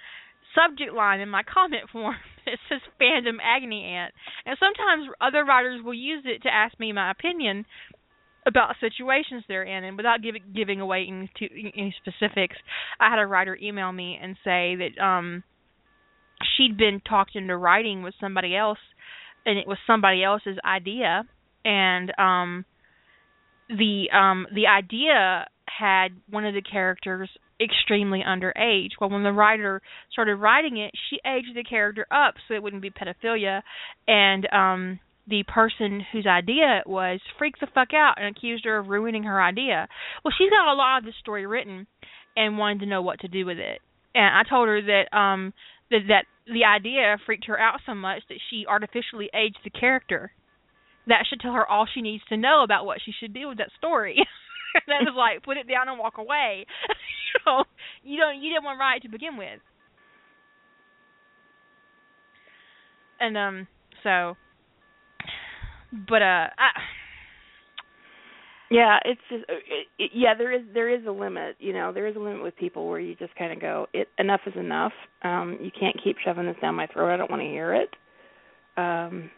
subject line in my comment form that says fandom agony aunt. And sometimes other writers will use it to ask me my opinion about situations they're in and without giving giving away any, to, any specifics, I had a writer email me and say that um she'd been talked into writing with somebody else and it was somebody else's idea and um the um the idea had one of the characters extremely underage. Well, when the writer started writing it, she aged the character up so it wouldn't be pedophilia, and um the person whose idea it was freaked the fuck out and accused her of ruining her idea. Well, she's got a lot of this story written and wanted to know what to do with it. And I told her that um that that the idea freaked her out so much that she artificially aged the character. That should tell her all she needs to know about what she should do with that story. that was like put it down and walk away. you know, you don't you didn't want it to begin with. And um so but uh I Yeah, it's just it, it, yeah. There is there is a limit. You know, there is a limit with people where you just kind of go, it enough is enough. Um, you can't keep shoving this down my throat. I don't want to hear it. Um,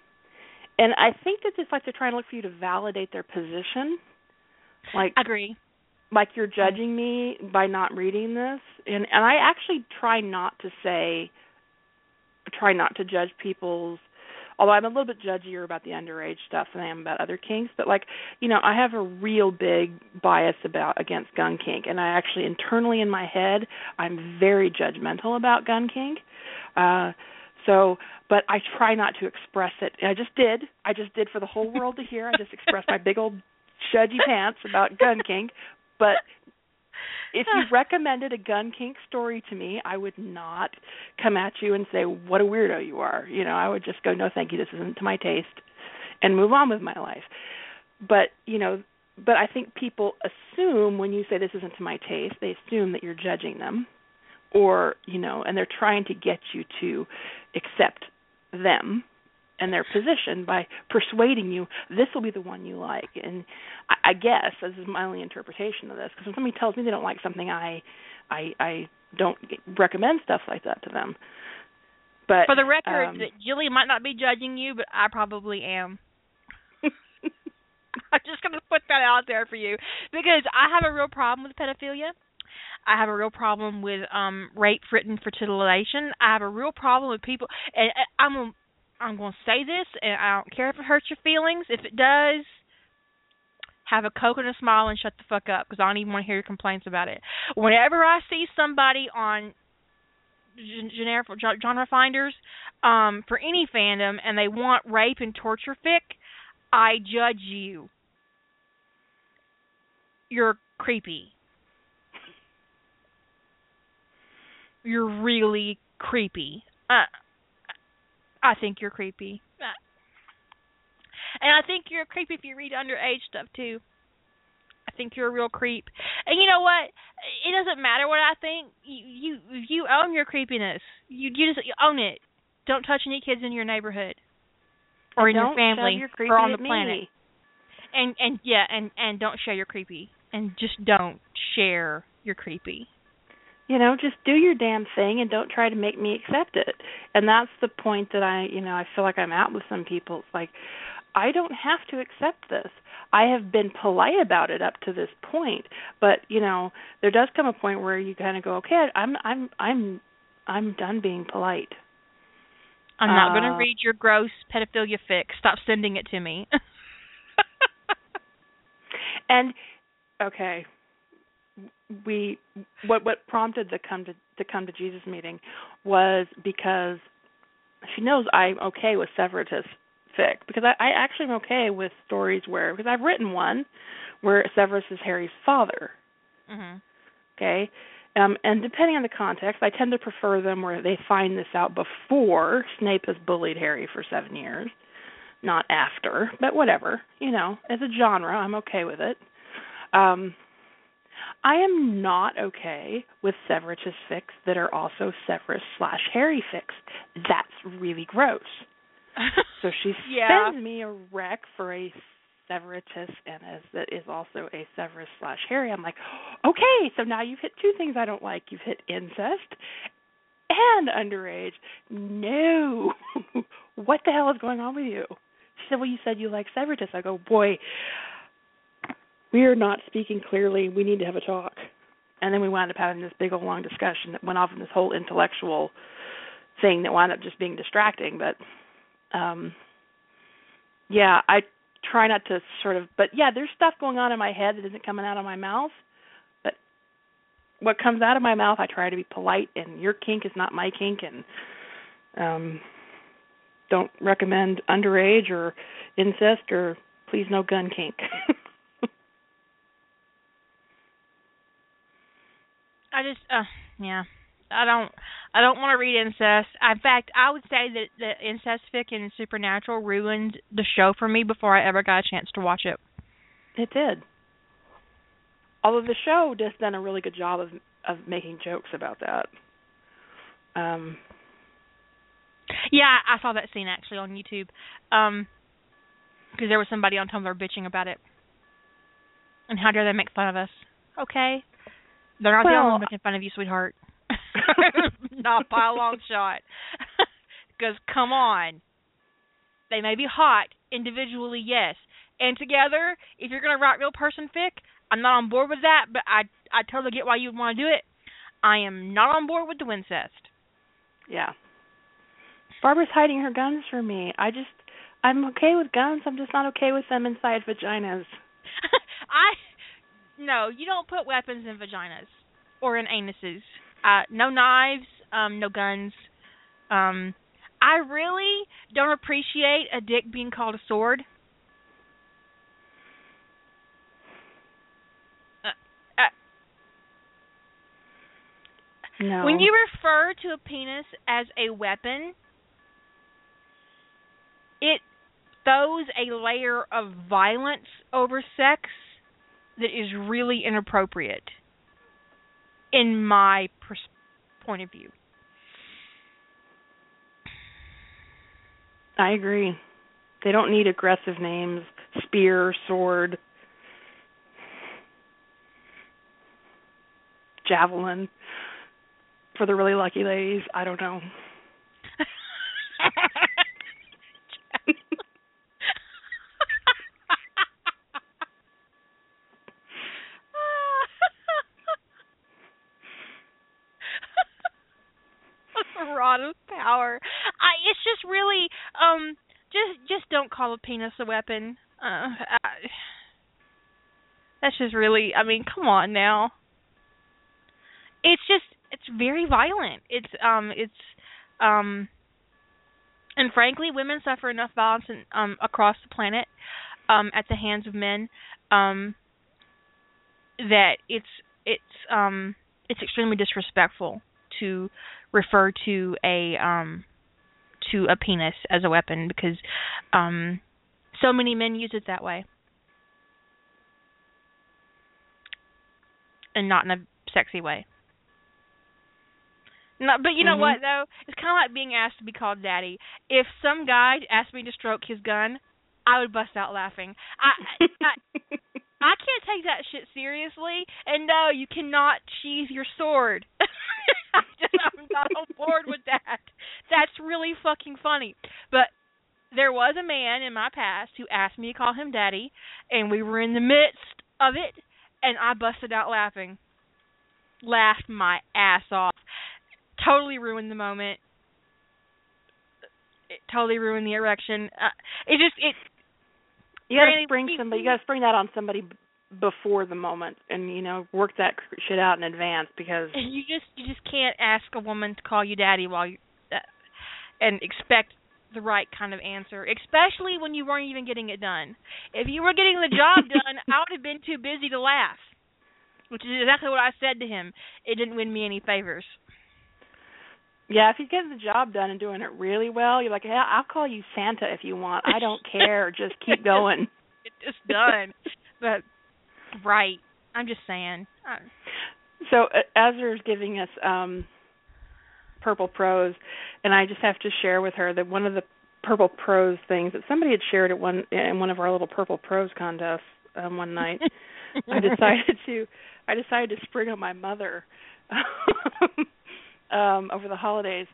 and I think that it's like they're trying to look for you to validate their position. Like I agree. like you're judging me by not reading this and and I actually try not to say try not to judge people's although I'm a little bit judgier about the underage stuff than I am about other kinks, but like, you know, I have a real big bias about against gun kink and I actually internally in my head I'm very judgmental about gun kink. Uh so but I try not to express it. And I just did. I just did for the whole world to hear. I just expressed my big old shudgy pants about gun kink. But if you recommended a gun kink story to me, I would not come at you and say what a weirdo you are. You know, I would just go, no, thank you, this isn't to my taste, and move on with my life. But you know, but I think people assume when you say this isn't to my taste, they assume that you're judging them, or you know, and they're trying to get you to accept them and their position by persuading you this will be the one you like and i, I guess this is my only interpretation of this because when somebody tells me they don't like something i i i don't recommend stuff like that to them but For the record, um, that Julie might not be judging you, but I probably am. I'm just going to put that out there for you because I have a real problem with pedophilia. I have a real problem with um rape written for titillation. I have a real problem with people and and I'm a I'm going to say this, and I don't care if it hurts your feelings. If it does, have a coke and a smile and shut the fuck up because I don't even want to hear your complaints about it. Whenever I see somebody on genre, genre finders um, for any fandom and they want rape and torture fic, I judge you. You're creepy. You're really creepy. Uh, I think you're creepy. And I think you're creepy if you read underage stuff too. I think you're a real creep. And you know what? It doesn't matter what I think. You you you own your creepiness. You you just you own it. Don't touch any kids in your neighborhood or in your family your or on the me. planet. And and yeah, and and don't share your creepy. And just don't share your creepy. You know, just do your damn thing and don't try to make me accept it. And that's the point that I, you know, I feel like I'm at with some people. It's like I don't have to accept this. I have been polite about it up to this point, but you know, there does come a point where you kind of go, okay, I'm I'm I'm I'm done being polite. I'm not going Uh, to read your gross pedophilia fix Stop sending it to me. And okay, we what what prompted the come to the come to Jesus meeting was because she knows I'm okay with Severitus fic because I, I actually am okay with stories where because I've written one where Severus is Harry's father. mhm. Okay. Um, and depending on the context, I tend to prefer them where they find this out before Snape has bullied Harry for seven years, not after. But whatever, you know, as a genre, I'm okay with it. Um, I am not okay with Severitus fics that are also Severus slash Harry fics. That's really gross. So she Yeah. sends me a rec for a Severitus and as that is also a Severus slash Harry. I'm like, okay, so now you've hit two things I don't like. You've hit incest and underage. No, what the hell is going on with you? She said, well, you said you like Severitus. I go, boy, we are not speaking clearly. We need to have a talk. And then we wound up having this big old long discussion that went off in this whole intellectual thing that wound up just being distracting. But um yeah, I try not to sort of but yeah, there's stuff going on in my head that isn't coming out of my mouth. But what comes out of my mouth I try to be polite and your kink is not my kink and um don't recommend underage or incest or please no gun kink. I just uh yeah. I don't I don't want to read incest. In fact, I would say that the incest fic in Supernatural ruined the show for me before I ever got a chance to watch it. It did. Although the show does done a really good job of of making jokes about that. Um Yeah, I saw that scene actually on YouTube. Um because there was somebody on Tumblr bitching about it. And how dare they make fun of us? Okay. They're not the only one making fun of you, sweetheart. not by a long shot. Because come on, they may be hot individually, yes, and together, if you're gonna write real person fic, I'm not on board with that. But I I totally get why you would want to do it. I am not on board with the incest. Yeah. Barbara's hiding her guns from me. I just I'm okay with guns. I'm just not okay with them inside vaginas. I no, you don't put weapons in vaginas or in anuses. Uh, no knives, um, no guns. Um, I really don't appreciate a dick being called a sword. Uh, uh, No. When you refer to a penis as a weapon, it throws a layer of violence over sex that is really inappropriate in my pers- point of view. I agree. They don't need aggressive names. Spear, sword, javelin. For the really lucky ladies, I don't know. Rod of power. I it's just really um just just don't call a penis a weapon. Uh, I, that's just really. I mean, come on now. It's just it's very violent. It's um it's um and frankly, women suffer enough violence in, um across the planet um at the hands of men um that it's it's um it's extremely disrespectful to refer to a um to a penis as a weapon because um so many men use it that way. And not in a sexy way. No, but you know Mhm. what though? It's kind of like being asked to be called daddy. If some guy asked me to stroke his gun, I would bust out laughing. I I, I can't take that shit seriously. And no, you cannot sheathe your sword. I'm, just, I'm not on board with that. That's really fucking funny. But there was a man in my past who asked me to call him daddy, and we were in the midst of it, and I busted out laughing. Laughed my ass off. Totally ruined the moment. It totally ruined the erection. Uh, it just it You gotta Granny, spring somebody. You gotta spring that on somebody before the moment, and you know work that shit out in advance because you just you just can't ask a woman to call you daddy while you uh, and expect the right kind of answer, especially when you weren't even getting it done. If you were getting the job done, I would have been too busy to laugh. Which is exactly what I said to him. It didn't win me any favors. Yeah, if he's getting the job done and doing it really well, you're like, hey, I'll call you Santa if you want. I don't care. Just keep going. It's just done. but right, I'm just saying. I, So uh, Azra's giving us um purple prose, and I just have to share with her that one of the purple prose things that somebody had shared at one in one of our little purple prose contests um, one night. I decided to I decided to spring on my mother um over the holidays,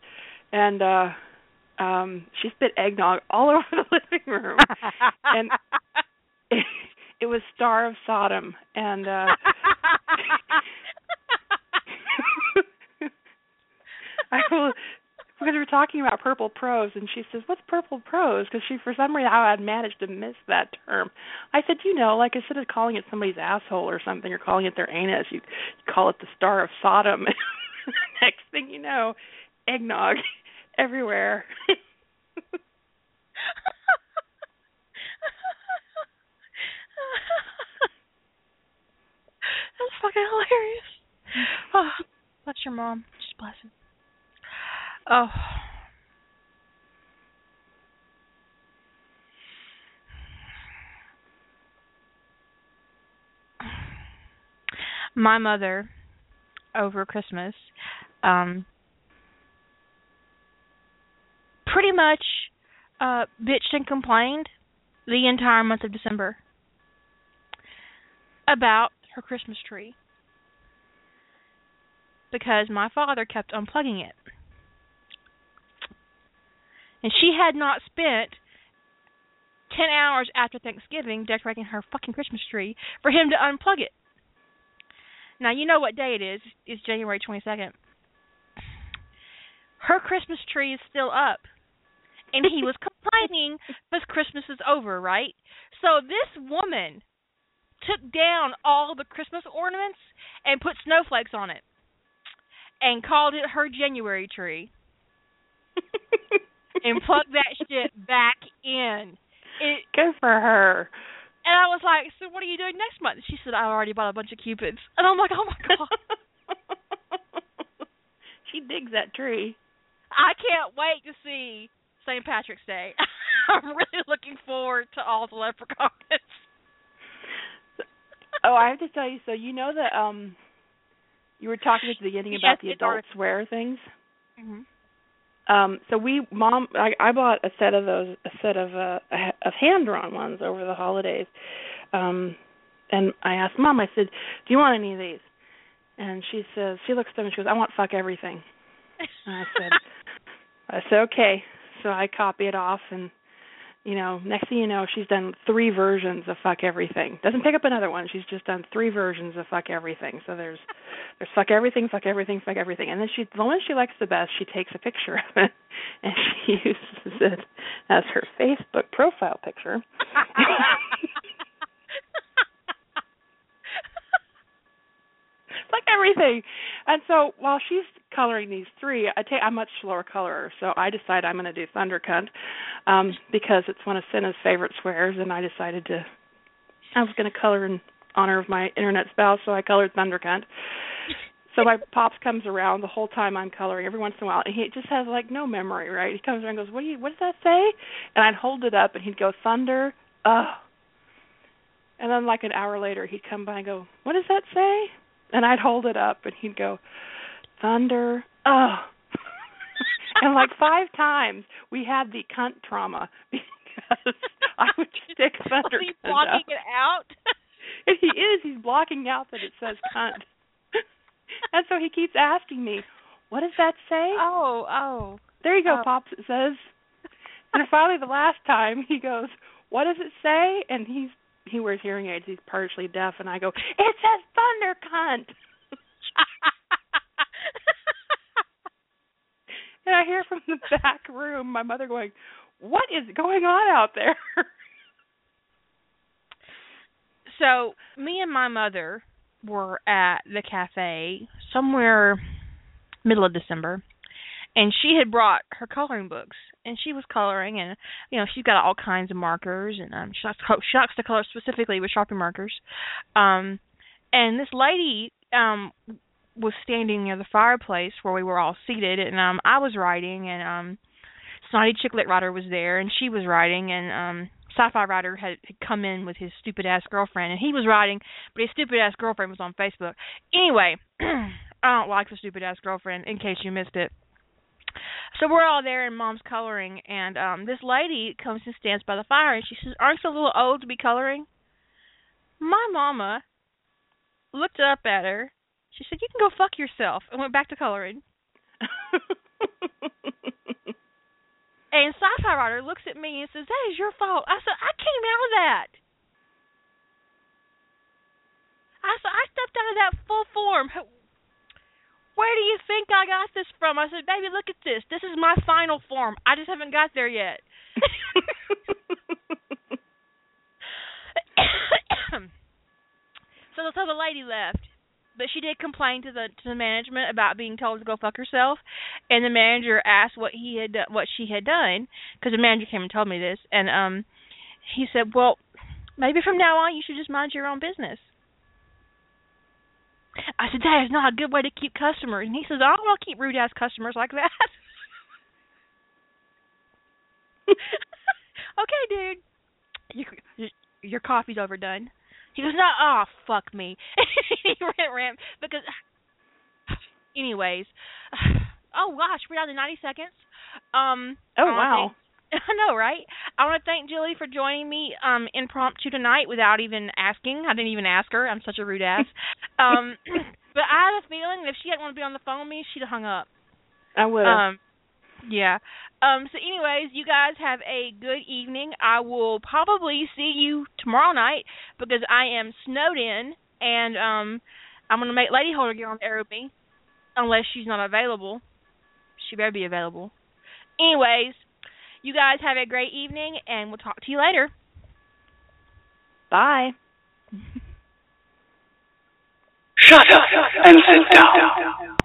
and uh um she spit eggnog all over the living room. And- It, it was Star of Sodom, and uh I will because we were talking about purple prose, and she says, "What's purple prose?" Because she, for some reason, I had managed to miss that term. I said, "You know, like instead of calling it somebody's asshole or something, or calling it their anus, you, you call it the Star of Sodom." Next thing you know, eggnog everywhere. That's fucking hilarious. Oh, that's your mom. Just bless it. Oh. My mother over Christmas um pretty much uh bitched and complained the entire month of December about her Christmas tree because my father kept unplugging it. And she had not spent 10 hours after Thanksgiving decorating her fucking Christmas tree for him to unplug it. Now, you know what day it is. It's January 22nd. Her Christmas tree is still up. And he was complaining because Christmas is over, right? So this woman took down all the Christmas ornaments and put snowflakes on it and called it her January tree and plugged that shit back in. It Good for her. And I was like, "So what are you doing next month?" She said, "I already bought a bunch of cupids." And I'm like, "Oh my god." she digs that tree. I can't wait to see St. Patrick's Day. I'm really looking forward to all the leprechauns. Oh, I have to tell you. So you know that um, you were talking at the beginning Yes, about the adult swear things. hmm Um, so we, mom, I, I bought a set of those, a set of uh, of hand drawn ones over the holidays. Um, and I asked mom. I said, "Do you want any of these?" And she says, she looks at them and she goes, "I want fuck everything." And I said, I said, okay. So I copy it off, and you know, next thing you know, she's done three versions of fuck everything. Doesn't pick up another one. She's just done three versions of fuck everything. So there's there's fuck everything, fuck everything, fuck everything, and then she the one she likes the best, she takes a picture of it and she uses it as her Facebook profile picture. like everything. And so while she's coloring these three, I take I'm much slower colorer, so I decide I'm going to do Thunder Cunt um, because it's one of Cinna's favorite swears, and I decided to I was going to color in honor of my internet spouse, so I colored Thunder Cunt. So my pops comes around the whole time I'm coloring every once in a while, and he just has like no memory, right? He comes around and goes, "What do you? What does that say?" And I'd hold it up, and he'd go, "Thunder." Ugh. And then like an hour later, he'd come by and go, "What does that say?" And I'd hold it up, and he'd go, "Thunder." Ugh. and like five times, we had the cunt trauma because I would stick thunder. Was he blocking it out? he is. He's blocking out that it says cunt. and so he keeps asking me, "What does that say?" Oh, oh. There you go, Oh. pops. It says. And finally, the last time, he goes, "What does it say?" And he's he wears hearing aids. He's partially deaf, and I go, "It says thunder cunt." And I hear from the back room my mother going, "What is going on out there?" so me and my mother were at the cafe somewhere middle of December and she had brought her coloring books and she was coloring and you know she's got all kinds of markers and um she likes to, she likes to color specifically with sharpie markers um and this lady um was standing near the fireplace where we were all seated and um I was writing and um Snotty Chicklet Rider was there and she was writing and um Sci-Fi Rider had, had come in with his stupid ass girlfriend and he was writing but his stupid ass girlfriend was on Facebook. Anyway, I don't like the stupid ass girlfriend in case you missed it. So we're all there and mom's coloring and um this lady comes and stands by the fire and she says, Aren't you a little old to be coloring? My mama looked up at her. She said, You can go fuck yourself and went back to coloring. And Sci-Fi Rider looks at me and says, "That is your fault." I said, "I came out of that." I said, "I stepped out of that full form." Where do you think I got this from? I said, "Baby, look at this. This is my final form. I just haven't got there yet." so, so the lady left, but she did complain to the to the management about being told to go fuck herself, and the manager asked what he had what she had done because the manager came and told me this, and um, he said, "Well, maybe from now on you should just mind your own business." I said, "That is not a good way to keep customers," and he says, "I don't want to keep rude ass customers like that." okay, dude. Your, your your coffee's overdone. He goes, "No, oh fuck me." he ran ran because. Anyways, oh gosh, we're down to ninety seconds. Um. oh wow. thank- I know, right? I want to thank Julie for joining me um impromptu tonight without even asking. I didn't even ask her. I'm such a rude ass. um, but I have a feeling that if she hadn't want to be on the phone with me, she'd have hung up. I would. Um, yeah. Um. So, anyways, you guys have a good evening. I will probably see you tomorrow night because I am snowed in, and um, I'm gonna make Lady Holder get on the air with me, unless she's not available. She better be available. Anyways, you guys have a great evening, and we'll talk to you later. Bye. Shut up and sit down.